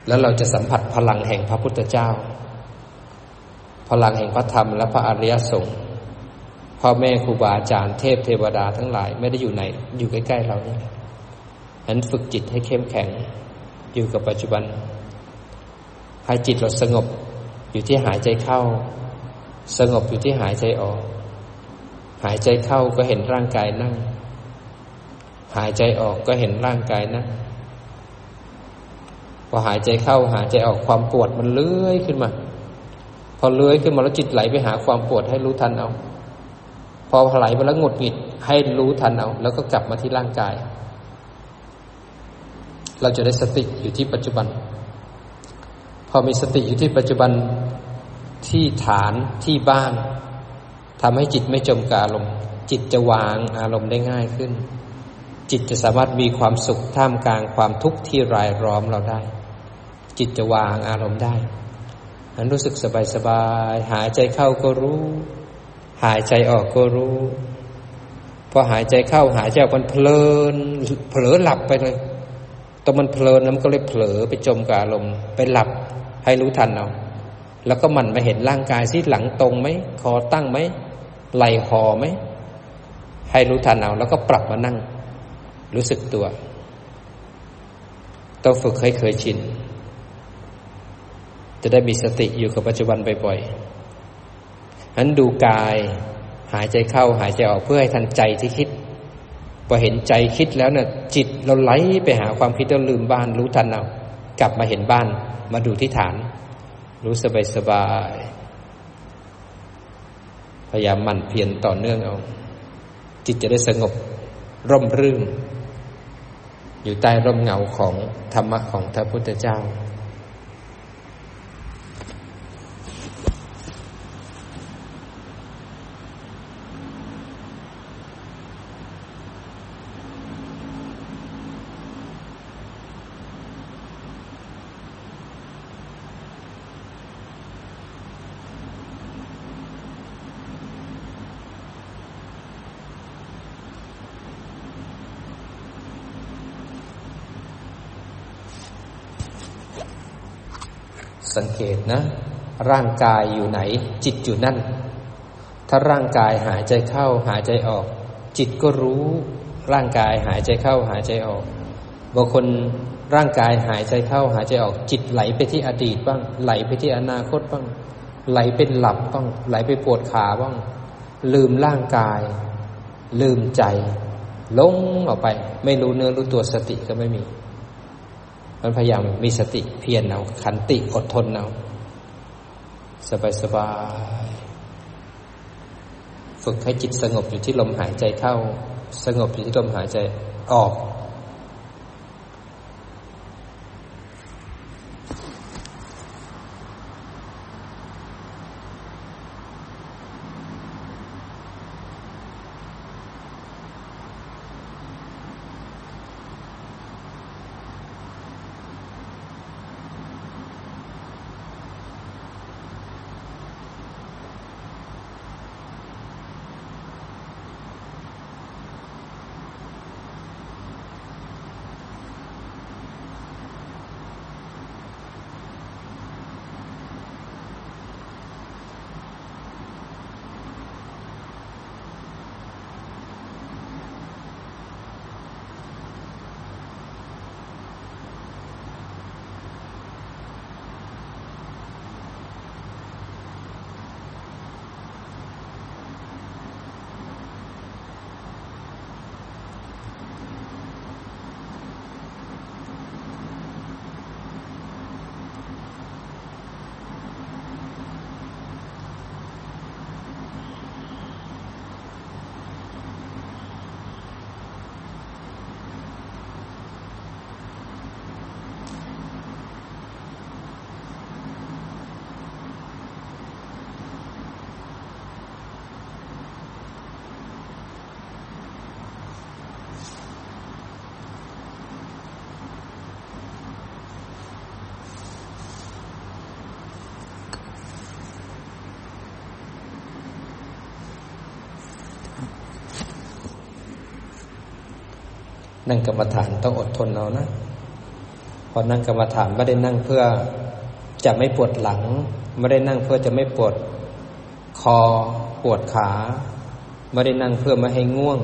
แล้วเราจะสัมผัสพลังแห่งพระพุทธเจ้า พลังแห่งพระธรรมและพระอริยสงฆ์พ่อแม่ครูบาอาจารย์เทพเทวดาทั้งหลายไม่ได้อยู่ไหน อยู่ใกล้ๆเรานี่นั้นฝึกจิตให้เข้มแข็ง อยู่กับปัจจุบัน ให้จิตเราสงบอยู่ที่หายใจเข้า สงบอยู่ที่หายใจออก หายใจเข้าก็เห็นร่างกายนั่ง หายใจออกก็เห็นร่างกายนั่งพอหายใจเข้าหายใจออกความปวดมันเลื้อยขึ้นมา พอเลื้อยขึ้นมาแล้วจิตไหลไปหาความปวดให้รู้ทันเอา พอไหลไปแล้วหงดหงิดให้รู้ทันเอา แล้วก็กลับมาที่ร่างกาย เราจะได้สติอยู่ที่ปัจจุบัน พอมีสติอยู่ที่ปัจจุบันที่ฐานที่บ้าน ทำให้จิตไม่จมกับอารมณ์ จิตจะวางอารมณ์ได้ง่ายขึ้น จิตจะสามารถมีความสุขท่ามกลางความทุกข์ที่รายล้อมเราได้ จิตจะวางอารมณ์ได้มันรู้สึกสบายสบายหายใจเข้าก็รู้ หายใจออกก็รู้ พอหายใจเข้าหายใจออกมันเพลิน เผลอหลับไปเลยตอนมันเพลินแล้วมันก็เลยเผลอไปจมกับอารมณ์ไปหลับให้รู้ทันเอาแล้วก็มันมาเห็นร่างกายที่หลังตรงไหมคอตั้งไหม ไหล่หอไหมให้รู้ทันเอาแล้วก็ปรับมานั่ง รู้สึกตัว ต้องฝึกให้เคยชิน จะได้มีสติอยู่กับปัจจุบันบ่อยๆนั้นดูกาย หายใจเข้าหายใจออกเพื่อให้ทันใจที่คิดพอเห็นใจคิดแล้วเนี่ยจิตเราไหลไปหาความคิดแล้วลืมบ้านรู้ทันเอากลับมาเห็นบ้านมาดูที่ฐาน รู้สบายสบาย พยายามหมั่นเพียรต่อเนื่องเอา จิตจะได้สงบร่มรื่น อยู่ใต้ร่มเงาของธรรมะของพระพุทธเจ้า เกตนะ ร่างกายอยู่ไหน จิตอยู่นั่น ถ้าร่างกายหายใจเข้าหายใจออก จิตก็รู้ร่างกายหายใจเข้าหายใจออกบางคนร่างกายหายใจเข้าหายใจออก จิตไหลไปที่อดีตบ้าง ไหลไปที่อนาคตบ้าง ไหลเป็นหลับบ้าง ไหลไปปวดขาบ้าง ลืมร่างกาย ลืมใจลงออกไป ไม่รู้เนื้อรู้ตัวสติก็ไม่มี มันพยายามมีสติเพียรเอาขันติอดทนเอาสบายสบายฝึกให้จิตสงบอยู่ที่ลมหายใจเข้า สงบอยู่ที่ลมหายใจออก นั่งกรรมฐานต้องอดทนเอานะพอนั่งกรรมฐานไม่ได้นั่งเพื่อจะไม่ปวดหลัง ไม่ได้นั่งเพื่อจะไม่ปวดคอปวดขา ไม่ได้นั่งเพื่อไม่ให้ง่วง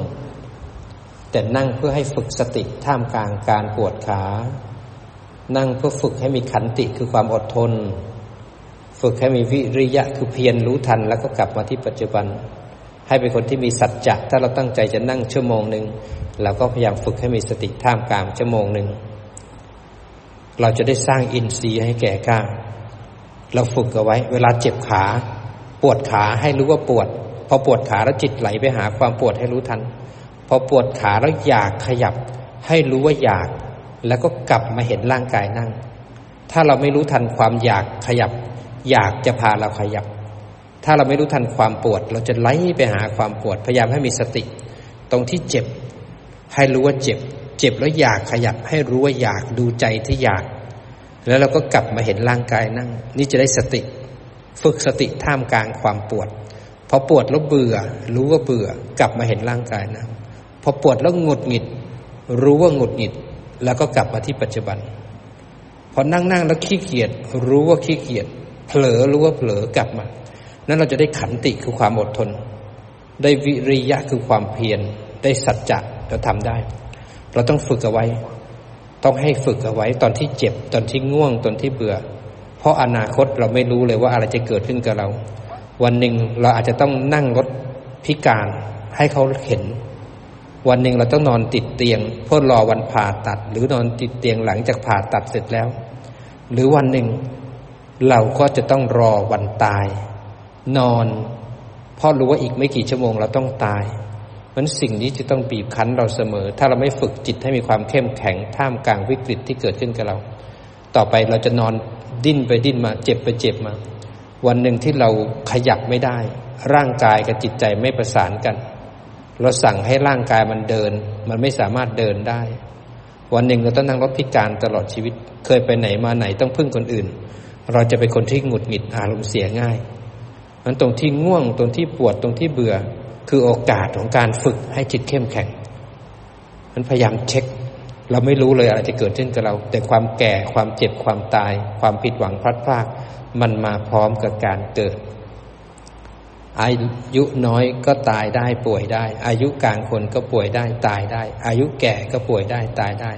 แต่นั่งเพื่อให้ฝึกสติท่ามกลางการปวดขา นั่งเพื่อฝึกให้มีขันติคือความอดทน ฝึกให้มีวิริยะคือเพียรรู้ทันแล้วก็กลับมาที่ปัจจุบัน ให้เป็นคนที่มีสัจจะถ้าเราตั้งใจจะนั่งชั่วโมงหนึ่งเราก็พยายามฝึกให้มีสติท่ามกลางชั่วโมงหนึ่งเราจะได้สร้างอินทรีย์ให้แก่กล้า เราฝึกเอาไว้ เวลาเจ็บขา ปวดขาให้รู้ว่าปวด พอปวดขาแล้วจิตไหลไปหาความปวดให้รู้ทัน พอปวดขาแล้วอยากขยับ ให้รู้ว่าอยาก แล้วก็กลับมาเห็นร่างกายนั่ง ถ้าเราไม่รู้ทันความอยากขยับ อยากจะพาเราขยับ ถ้าเราไม่รู้ทันความปวด เราจะไหลไปหาความปวด พยายามให้มีสติ ตรงที่เจ็บ ให้รู้ว่าเจ็บ เจ็บแล้วอยากขยับ ให้รู้ว่าอยากดูใจที่อยาก แล้วเราก็กลับมาเห็นร่างกายนั่ง นี่จะได้สติ ฝึกสติท่ามกลางความปวดพอปวดแล้วเบื่อ รู้ว่าเบื่อ กลับมาเห็นร่างกายนั่งพอปวดแล้วหงุดหงิด รู้ว่าหงุดหงิด แล้วก็กลับมาที่ปัจจุบันพอนั่งนั่งแล้วขี้เกียจรู้ว่าขี้เกียจเผลอรู้ว่าเผลอกลับมา นั้นเราจะได้ขันติคือความอดทน ได้วิริยะคือความเพียร ได้สัจจะเราทำได้ เราต้องฝึกเอาไว้ ต้องให้ฝึกเอาไว้ตอนที่เจ็บ ตอนที่ง่วง ตอนที่เบื่อ เพราะอนาคตเราไม่รู้เลยว่าอะไรจะเกิดขึ้นกับเรา วันหนึ่งเราอาจจะต้องนั่งรถพิการให้เขาเห็น วันหนึ่งเราต้องนอนติดเตียงเพื่อรอวันผ่าตัด หรือนอนติดเตียงหลังจากผ่าตัดเสร็จแล้ว หรือวันหนึ่งเราก็จะต้องรอวันตาย นอนเพราะรู้ว่าอีกไม่กี่ชั่วโมงเราต้องตายมันสิ่งนี้จะต้องบีบคั้นเราเสมอ ถ้าเราไม่ฝึกจิตให้มีความเข้มแข็งท่ามกลางวิกฤตที่เกิดขึ้นกับเรา ต่อไปเราจะนอนดิ้นไปดิ้นมา เจ็บไปเจ็บมา วันหนึ่งที่เราขยับไม่ได้ ร่างกายกับจิตใจไม่ประสานกัน เราสั่งให้ร่างกายมันเดิน มันไม่สามารถเดินได้ วันหนึ่งเราต้องนั่งรถพิการตลอดชีวิต เคยไปไหนมาไหนต้องพึ่งคนอื่น เราจะเป็นคนที่หงุดหงิดอารมณ์เสียง่าย มันตรงที่ง่วงตรงที่ปวดตรงที่เบื่อ คือโอกาสของการฝึกให้จิตเข้มแข็ง มันพยายามเช็ค เราไม่รู้เลยอะไรจะเกิดขึ้นกับเรา แต่ความแก่ความเจ็บความตาย ความผิดหวังพลัดพราก มันมาพร้อมกับการเกิด อายุน้อยก็ตายได้ป่วยได้ อายุกลางคนก็ป่วยได้ตายได้ อายุแก่ก็ป่วยได้ตายได้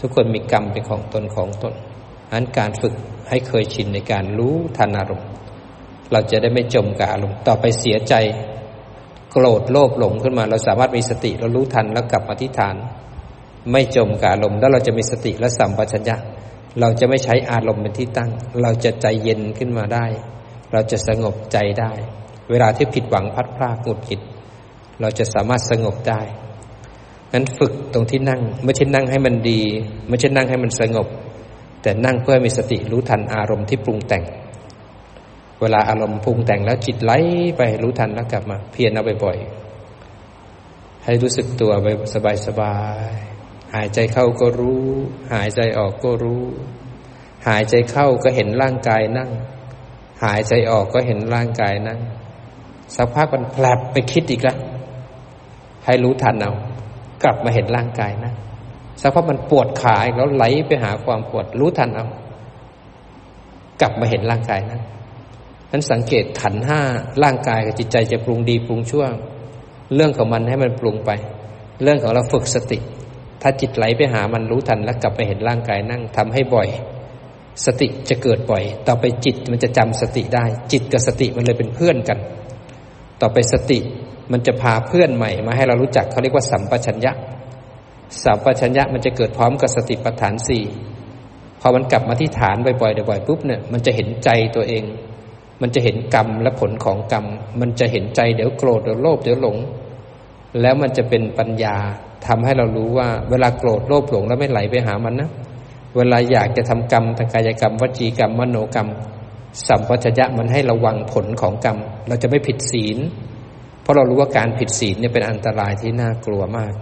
ทุกคนมีกรรมเป็นของตนของตนอันการฝึกให้เคยชินในการรู้ทันอารมณ์ เราจะได้ไม่จมกับอารมณ์ต่อไปเสียใจ โกรธโลภหลงขึ้นมา เราสามารถมีสติเรารู้ทันแล้วกลับมาที่ฐาน ไม่จมกับอารมณ์แล้วเราจะมีสติและสัมปชัญญะเราจะไม่ใช้อารมณ์เป็นที่ตั้ง เราจะใจเย็นขึ้นมาได้ เราจะสงบใจได้ เวลาที่ผิดหวังพัดพลาดหงุดหงิด เราจะสามารถสงบได้นั้นฝึกตรงที่นั่ง ไม่ใช่นั่งให้มันดี ไม่ใช่นั่งให้มันสงบ แต่นั่งเพื่อมีสติรู้ทันอารมณ์ที่ปรุงแต่ง เวลาอารมณ์พุงแต่งแล้วจิตไหลไปรู้ทันแล้วกลับมา เพียรเอาบ่อยๆให้รู้สึกตัวไปสบายๆหายใจเข้าก็รู้ หายใจออกก็รู้ หายใจเข้าก็เห็นร่างกายนั่ง หายใจออกก็เห็นร่างกายนั่งสักพักมันแผลบไปคิดอีกแล้วให้รู้ทันเอากลับมาเห็นร่างกายนั่งสักพักมันปวดขาแล้วไหลไปหาความปวดรู้ทันเอากลับมาเห็นร่างกายนั่ง นั้นสังเกตขันห้าร่างกายกับจิตใจจะปรุงดีปรุงชั่ว เรื่องของมันให้มันปรุงไป เรื่องของเราฝึกสติ ถ้าจิตไหลไปหามันรู้ทันแล้วกลับไปเห็นร่างกายนั่งทำให้บ่อย สติจะเกิดบ่อย ต่อไปจิตมันจะจำสติได้ จิตกับสติมันเลยเป็นเพื่อนกัน ต่อไปสติมันจะพาเพื่อนใหม่มาให้เรารู้จักเขาเรียกว่าสัมปชัญญะสัมปชัญญะมันจะเกิดพร้อมกับสติปัฏฐานสี่พอมันกลับมาที่ฐานบ่อยๆบ่อยๆปุ๊บเนี่ยมันจะเห็นใจตัวเอง มันจะเห็นกรรมและผลของกรรม มันจะเห็นใจเดี๋ยวโกรธเดี๋ยวโลภเดี๋ยวหลง แล้วมันจะเป็นปัญญาทำให้เรารู้ว่า เวลาโกรธโลภหลงแล้วไม่ไหลไปหามันนะ เวลาอยากจะทำกรรมทางกายกรรม วจีกรรม มโนกรรม สัมปชัญญะมันให้ระวังผลของกรรม เราจะไม่ผิดศีล เพราะเรารู้ว่าการผิดศีลเนี่ยเป็นอันตรายที่น่ากลัวมาก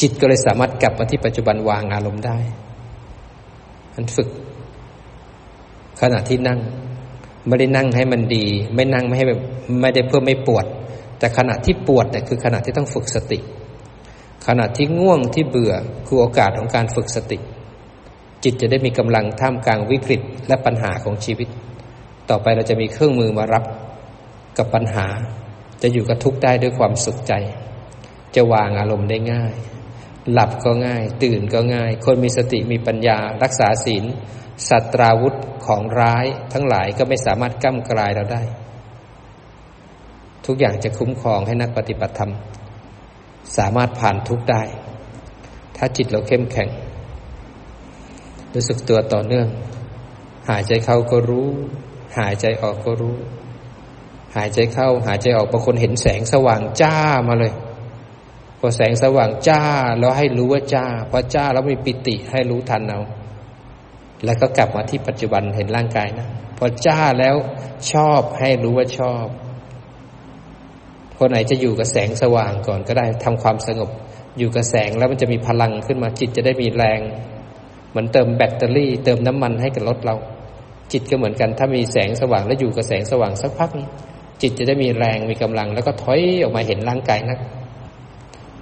จิตก็เลยสามารถกลับมาที่ปัจจุบันวางอารมณ์ได้มันฝึก ขณะที่นั่ง ไม่ได้นั่งให้มันดี ไม่นั่งไม่ให้ไม่ได้เพื่อไม่ปวด แต่ขณะที่ปวดเนี่ยคือขณะที่ต้องฝึกสติ ขณะที่ง่วงที่เบื่อคือโอกาสของการฝึกสติ จิตจะได้มีกำลังท่ามกลางวิกฤตและปัญหาของชีวิต ต่อไปเราจะมีเครื่องมือมารับกับปัญหา จะอยู่กับทุกข์ได้ด้วยความสุขใจ จะวางอารมณ์ได้ง่าย หลับก็ง่าย ตื่นก็ง่าย คนมีสติมีปัญญารักษาศีล สัตราวุธของร้ายทั้งหลายก็ไม่สามารถก้ำกลายเราได้ ทุกอย่างจะคุ้มครองให้นักปฏิบัติธรรม สามารถผ่านทุกได้ ถ้าจิตเราเข้มแข็ง รู้สึกตัวต่อเนื่อง หายใจเข้าก็รู้ หายใจออกก็รู้ หายใจเข้า หายใจออกบางคนเห็นแสงสว่างจ้ามาเลยพอแสงสว่างจ้าแล้วให้รู้ว่าจ้าพอจ้าแล้วมีปิติให้รู้ทันเอา แล้วก็กลับมาที่ปัจจุบันเห็นร่างกายนะพอจ้าแล้วชอบให้รู้ว่าชอบ คนไหนจะอยู่กับแสงสว่างก่อนก็ได้ทำความสงบ อยู่กับแสงแล้วมันจะมีพลังขึ้นมาจิตจะได้มีแรง เหมือนเติมแบตเตอรี่ เติมน้ำมันให้กับรถเรา จิตก็เหมือนกัน ถ้ามีแสงสว่างแล้วอยู่กับแสงสว่างสักพัก จิตจะได้มีแรงมีกำลัง แล้วก็ถอยออกมาเห็นร่างกายนะ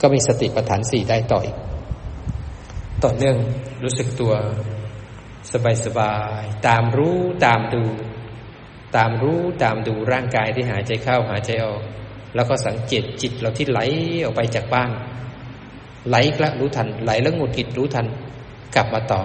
ก็มีสติปัฏฐานสี่ได้ต่ออีกต่อเนื่องรู้สึกตัว สบายสบายตามรู้ตามดู ตามรู้ตามดูร่างกายที่หายใจเข้าหายใจออก แล้วก็สังเกตจิตเราที่ไหลออกไปจากบ้าน ไหลแล้วรู้ทัน ไหลแล้วหงุดหงิดรู้ทัน กลับมาต่อ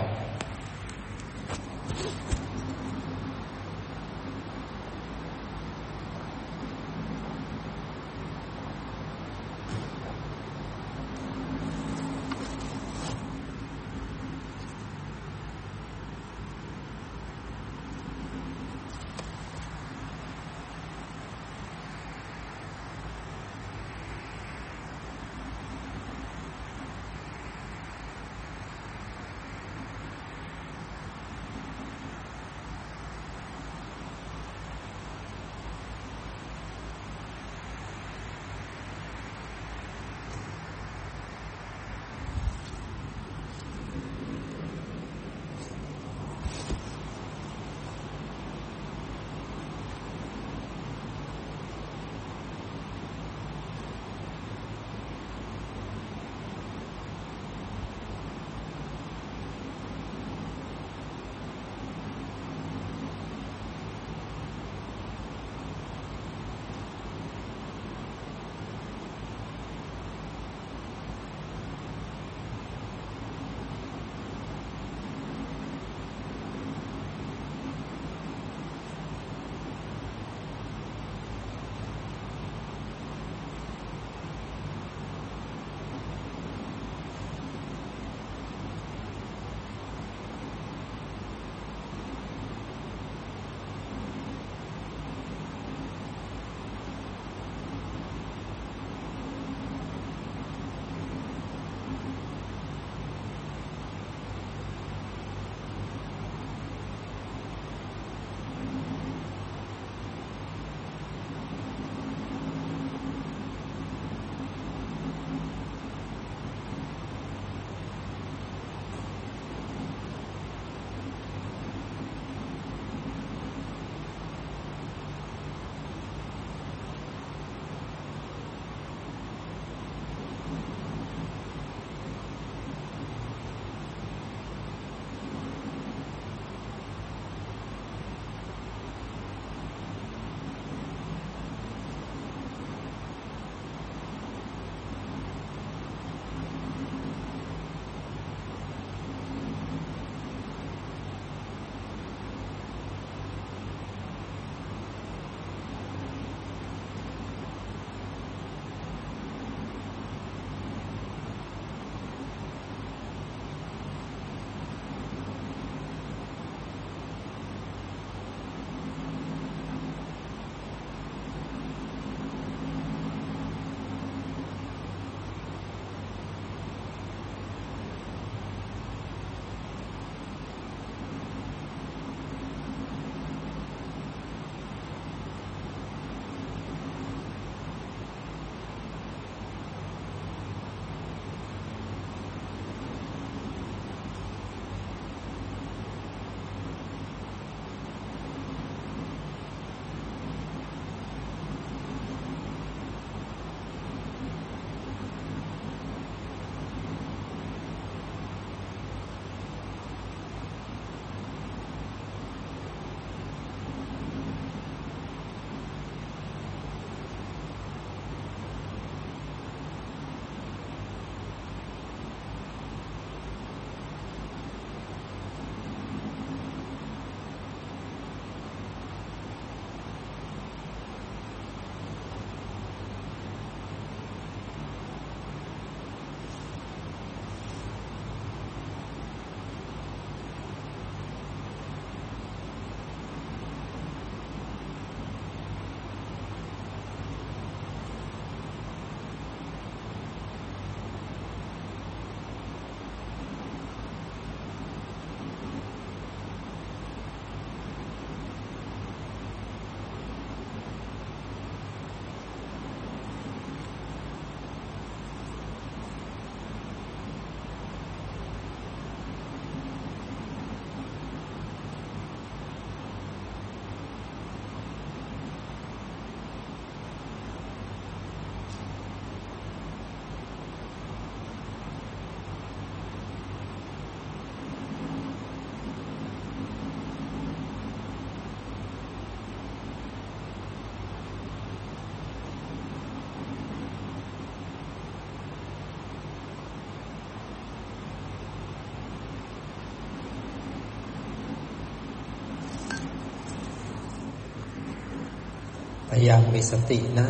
ยายามมีสตินะ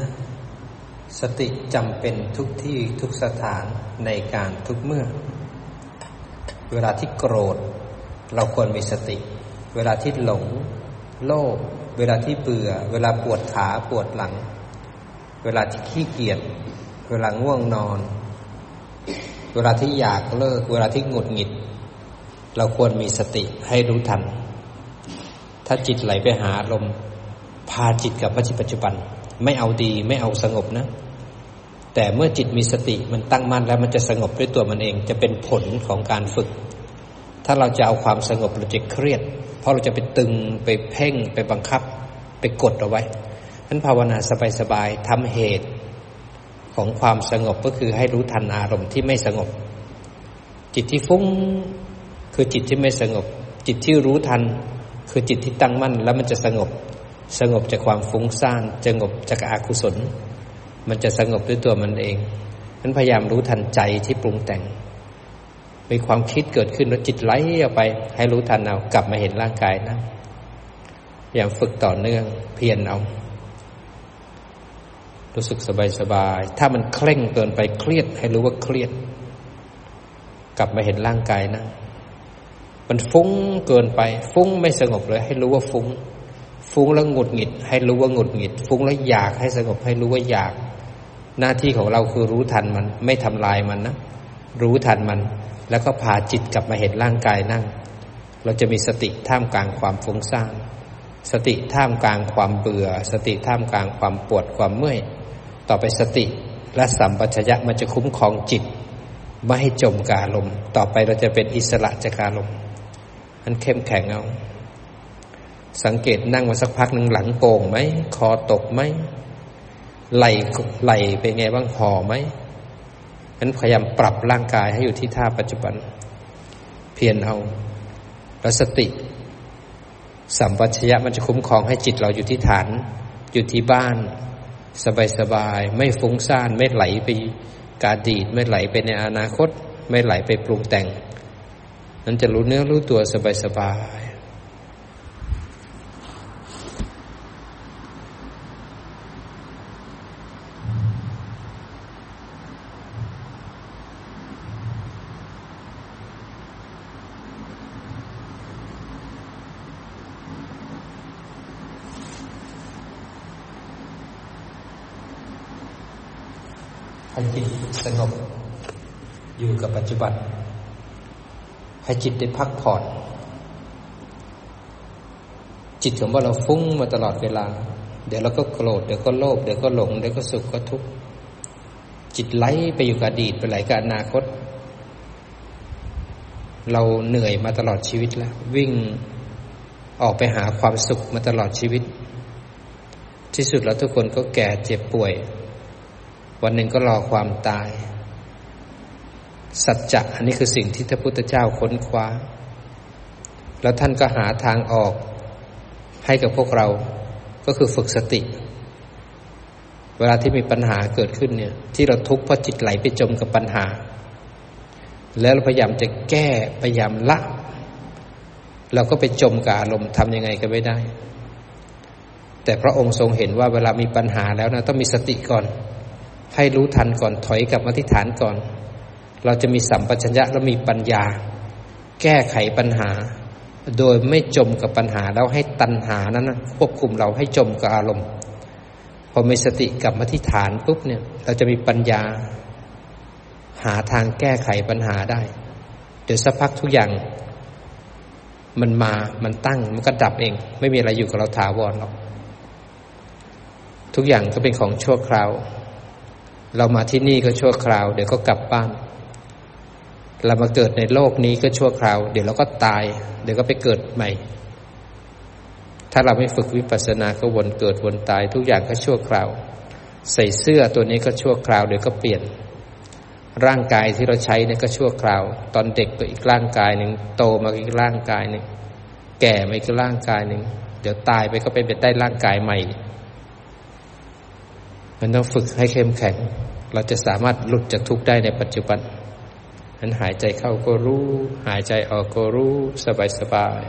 สติจำเป็นทุกที่ทุกสถานในการทุกเมื่อ เวลาที่โกรธ เราควรมีสติ เวลาที่หลง โลภเวลาที่เบื่อ เวลาปวดขาปวดหลัง เวลาที่ขี้เกียจเวลาง่วงนอน เวลาที่อยากเลิก เวลาที่หงุดหงิด เราควรมีสติให้รู้ทัน ถ้าจิตไหลไปหาลม พาจิตกับปัจจุบัน ไม่เอาดีไม่เอาสงบนะ แต่เมื่อจิตมีสติมันตั้งมั่นแล้วมันจะสงบด้วยตัวมันเอง จะเป็นผลของการฝึก ถ้าเราจะเอาความสงบเราจะเครียด เพราะเราจะไปตึงไปเพ่งไปบังคับ ไปกดเอาไว้นั้นภาวนาสบายๆทำเหตุของความสงบก็คือให้รู้ทันอารมณ์ที่ไม่สงบ จิตที่ฟุ้งคือจิตที่ไม่สงบ จิตที่รู้ทัน คือจิตที่ตั้งมั่นแล้วมันจะสงบ สงบจากความฟุ้งซ่านสงบจากอากุศล มันจะสงบด้วยตัวมันเองนั้นพยายามรู้ทันใจที่ปรุงแต่ง มีความคิดเกิดขึ้นแล้วจิตไหลออกไป ให้รู้ทันเอากลับมาเห็นร่างกายนะพยายามฝึกต่อเนื่องเพียรเอา รู้สึกสบายสบาย ถ้ามันเคร่งเกินไปเครียด ให้รู้ว่าเครียด กลับมาเห็นร่างกายนะมันฟุ้งเกินไป ฟุ้งไม่สงบเลย ให้รู้ว่าฟุ้ง ฟุ้งแล้วหงุดหงิด ให้รู้ว่าหงุดหงิด ฟุ้งแล้วอยากให้สงบให้รู้ว่าอยาก หน้าที่ของเราคือรู้ทันมัน ไม่ทำลายมันนะ รู้ทันมัน แล้วก็พาจิตกลับมาเห็นร่างกายนั่ง เราจะมีสติท่ามกลางความฟุ้งซ่านสติท่ามกลางความเบื่อ สติท่ามกลางความปวดความเมื่อย ต่อไปสติและสัมปชัญญะมันจะคุ้มครองจิตไม่ให้จมกาลม ต่อไปเราจะเป็นอิสระจากกาลมมันเข้มแข็งเอา สังเกตนั่งมาสักพักหนึ่งหลังโก่งไหมคอตกไหมไหลไหลเป็นไงบ้างห่อไหมนั้นพยายามปรับร่างกายให้อยู่ที่ท่าปัจจุบัน เพียรเอาแล้วสติ สัมปชัญญะมันจะคุ้มครองให้จิตเราอยู่ที่ฐาน อยู่ที่บ้าน สบายสบายไม่ฟุ้งซ่าน ไม่ไหลไปกาดีดไม่ไหลไปในอนาคต ไม่ไหลไปปรุงแต่ง นั้นจะรู้เนื้อรู้ตัวสบายสบาย ให้จิตสงบ อยู่กับปัจจุบัน ให้จิตได้พักผ่อน จิตของว่าเราฟุ้งมาตลอดเวลา เดี๋ยวเราก็โกรธเดี๋ยวก็โลภเดี๋ยวก็หลงเดี๋ยวก็สุขก็ทุกข์จิตไหลไปอยู่กับอดีตไปไหลกับอนาคต เราเหนื่อยมาตลอดชีวิตแล้ว วิ่งออกไปหาความสุขมาตลอดชีวิต ที่สุดแล้วทุกคนก็แก่เจ็บป่วย วันหนึ่งก็รอความตาย สัจจะอันนี้คือสิ่งที่พระพุทธเจ้าค้นคว้า แล้วท่านก็หาทางออกให้กับพวกเราก็คือฝึกสติ เวลาที่มีปัญหาเกิดขึ้นเนี่ย ที่เราทุกข์เพราะจิตไหลไปจมกับปัญหา แล้วเราพยายามจะแก้พยายามละ เราก็ไปจมกับอารมณ์ทำยังไงก็ไม่ได้ แต่พระองค์ทรงเห็นว่าเวลามีปัญหาแล้วนะต้องมีสติก่อน ให้รู้ทันก่อนถอยกลับมาที่ฐานก่อน เราจะมีสัมปชัญญะและมีปัญญา แก้ไขปัญหา โดยไม่จมกับปัญหาแล้วให้ตัณหานั้นควบคุมเราให้จมกับอารมณ์ พอมีสติกลับมาที่ฐานปุ๊บเนี่ย เราจะมีปัญญา หาทางแก้ไขปัญหาได้ เดี๋ยวสักพักทุกอย่างมันมา มันตั้ง มันก็ดับเอง ไม่มีอะไรอยู่กับเราถาวรหรอก ทุกอย่างก็เป็นของชั่วคราว เรามาที่นี่ก็ชั่วคราว เดี๋ยวก็กลับบ้าน เรามาเกิดในโลกนี้ก็ชั่วคราว เดี๋ยวเราก็ตาย เดี๋ยวก็ไปเกิดใหม่ ถ้าเราไม่ฝึกวิปัสสนาก็วนเกิดวนตาย ทุกอย่างก็ชั่วคราว ใส่เสื้อตัวนี้ก็ชั่วคราว เดี๋ยวก็เปลี่ยน ร่างกายที่เราใช้เนี่ยก็ชั่วคราว ตอนเด็กก็อีกร่างกายหนึ่งโตมาอีกร่างกายหนึ่งแก่มาอีกร่างกายหนึ่งเดี๋ยวตายไปก็ไปเป็นได้ร่างกายใหม่ มันต้องฝึกให้เข้มแข็ง เราจะสามารถหลุดจากทุกข์ได้ในปัจจุบันนั้นหายใจเข้าก็รู้ หายใจออกก็รู้ สบายสบาย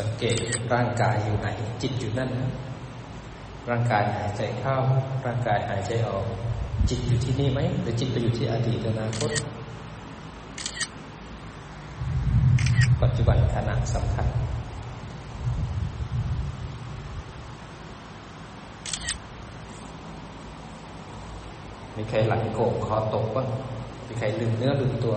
สังเกตร่างกายอยู่ไหน จิตอยู่นั่นนะร่างกายหายใจเข้า ร่างกายหายใจออก จิตอยู่ที่นี่ไหมหรือจิตไปอยู่ที่อดีตอนาคตปัจจุบันขณะสำคัญมีใครหลังโกงคอตกบ้างมีใครลืมเนื้อลืมตัว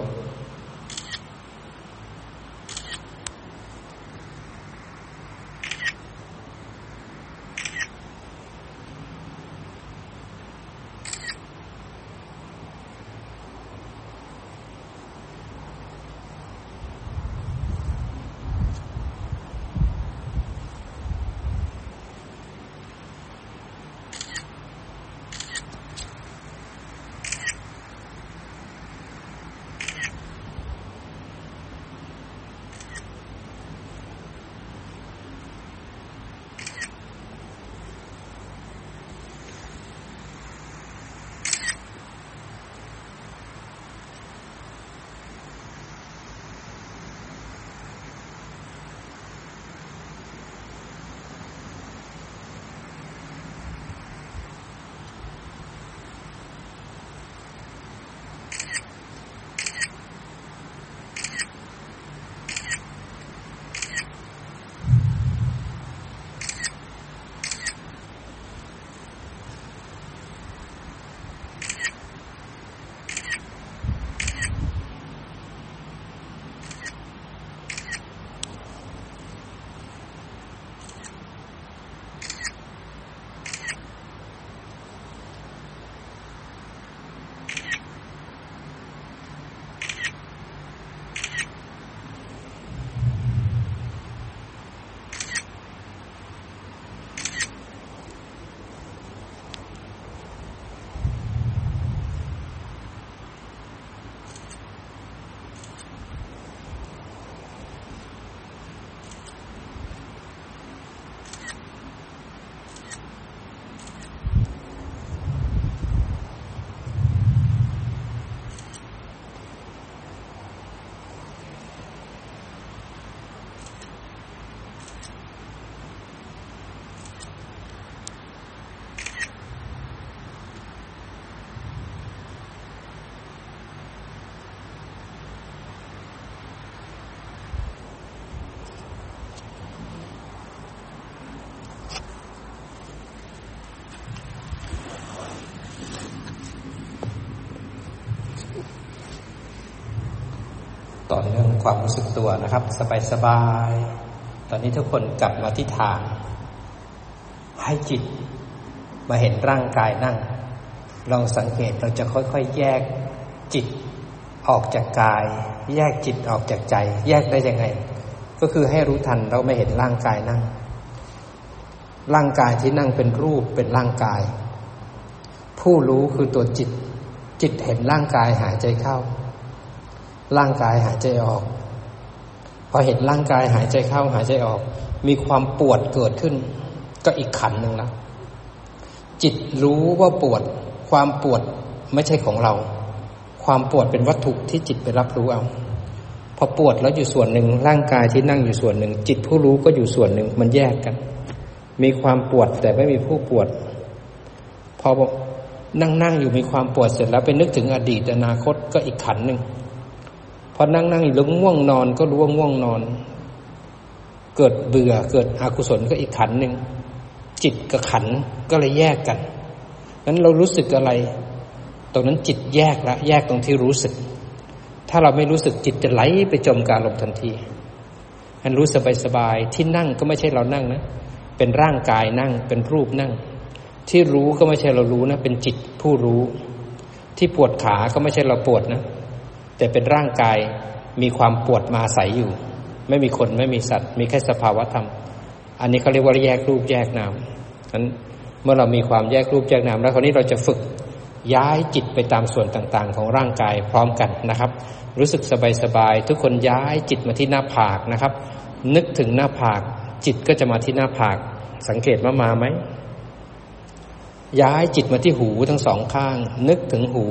ต่อเนื่องความรู้สึกตัวนะครับ สบายๆตอนนี้ทุกคนกลับมาที่ฐาน ให้จิตมาเห็นร่างกายนั่ง ลองสังเกตเราจะค่อยๆ แยกจิตออกจากกาย แยกจิตออกจากใจ แยกได้ยังไง ก็คือให้รู้ทันเราไม่เห็นร่างกายนั่ง ร่างกายที่นั่งเป็นรูปเป็นร่างกาย ผู้รู้คือตัวจิต จิตเห็นร่างกายหายใจเข้า ร่างกายหายใจออก พอเห็นร่างกายหายใจเข้าหายใจออก มีความปวดเกิดขึ้น ก็อีกขันหนึ่งละจิตรู้ว่าปวด ความปวดไม่ใช่ของเรา ความปวดเป็นวัตถุที่จิตไปรับรู้เอาพอปวดแล้วอยู่ส่วนหนึ่งร่างกายที่นั่งอยู่ส่วนหนึ่ง จิตผู้รู้ก็อยู่ส่วนหนึ่งมันแยกกัน มีความปวดแต่ไม่มีผู้ปวด พอนั่งนั่งอยู่มีความปวดเสร็จแล้วไปนึกถึงอดีตอนาคตก็อีกขันหนึ่ง พอนั่งนั่งอยู่แล้วง่วงนอนก็รู้ว่าง่วงนอน เกิดเบื่อเกิดอกุศลก็อีกขันหนึ่งจิตกับขันก็เลยแยกกันนั้นเรารู้สึกอะไร ตรงนั้นจิตแยกละแยกตรงที่รู้สึก ถ้าเราไม่รู้สึกจิตจะไหลไปจมการลมทันทีอันรู้สบายสบายที่นั่งก็ไม่ใช่เรานั่งนะ เป็นร่างกายนั่งเป็นรูปนั่ง ที่รู้ก็ไม่ใช่เรารู้นะ เป็นจิตผู้รู้ ที่ปวดขาก็ไม่ใช่เราปวดนะ แต่เป็นร่างกายมีความปวดมาใสยอยู่ ไม่มีคนไม่มีสัตว์ มีแค่สภาวะธรรม อันนี้เขาเรียกว่าแยกรูปแยกนามนั้นเมื่อเรามีความแยกรูปแยกนามแล้วคราวนี้เราจะฝึกย้ายจิตไปตามส่วนต่างๆ ของร่างกายพร้อมกันนะครับ รู้สึกสบายๆทุกคนย้ายจิตมาที่หน้าผากนะครับ นึกถึงหน้าผาก จิตก็จะมาที่หน้าผาก สังเกตว่ามาไหมย้ายจิตมาที่หูทั้งสองข้าง นึกถึงหู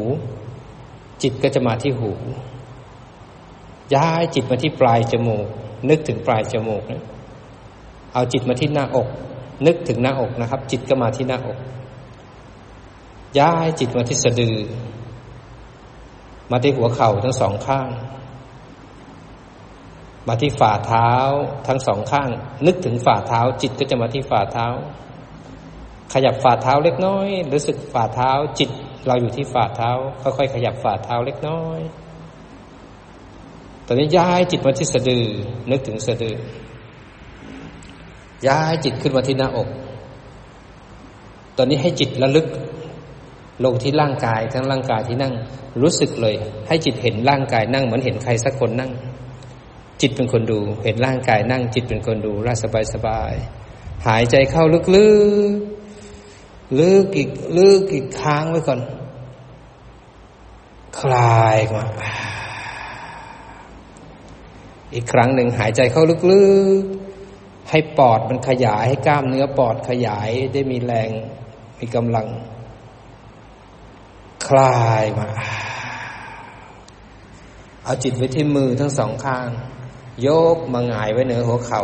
จิตก็จะมาที่หู ย้ายจิตมาที่ปลายจมูก นึกถึงปลายจมูกนะเอาจิตมาที่หน้าอก นึกถึงหน้าอกนะครับ จิตก็มาที่หน้าอก ย้ายจิตมาที่สะดือ มาที่หัวเข่าทั้งสองข้าง มาที่ฝ่าเท้าทั้งสองข้าง นึกถึงฝ่าเท้า จิตก็จะมาที่ฝ่าเท้า ขยับฝ่าเท้าเล็กน้อย รู้สึกฝ่าเท้า จิต เราอยู่ที่ฝ่าเท้าค่อยๆขยับฝ่าเท้าเล็กน้อย ตอนนี้ย้ายจิตมาที่สะดือ นึกถึงสะดือ ย้ายจิตขึ้นมาที่หน้าอก ตอนนี้ให้จิตระลึก ลงที่ร่างกายทั้งร่างกายที่นั่ง รู้สึกเลย ให้จิตเห็นร่างกายนั่งเหมือนเห็นใครสักคนนั่ง จิตเป็นคนดู เห็นร่างกายนั่ง จิตเป็นคนดูร่าสบายสบายหายใจเข้าลึกๆ ลึกอีกลึกอีกค้างไว้ก่อน คลายมาอีกครั้งหนึ่งหายใจเข้าลึกๆ ให้ปอดมันขยายให้กล้ามเนื้อปอดขยายได้มีแรง มีกำลัง คลายมา เอาจิตไว้ที่มือทั้งสองข้าง ยกมาหงายไว้เหนือหัวเขา่า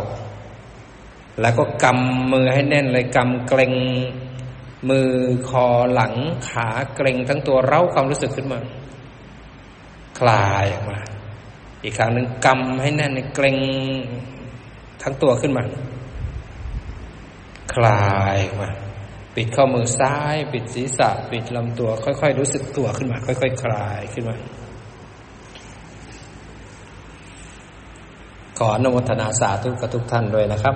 แล้วก็กำมือให้แน่นเลยกำเกรง มือคอหลังขาเกรงทั้งตัวเร้าความรู้สึกขึ้นมา คลายออกมา อีกครั้งหนึ่งกำให้แน่นเกรงทั้งตัวขึ้นมา คลายออกมา ปิดข้อมือซ้าย ปิดศีรษะ ปิดลำตัว ค่อยๆ รู้สึกตัวขึ้นมา ค่อย ๆ คลายขึ้นมา ขออนุโมทนาสาธุกับทุกท่านด้วยนะครับ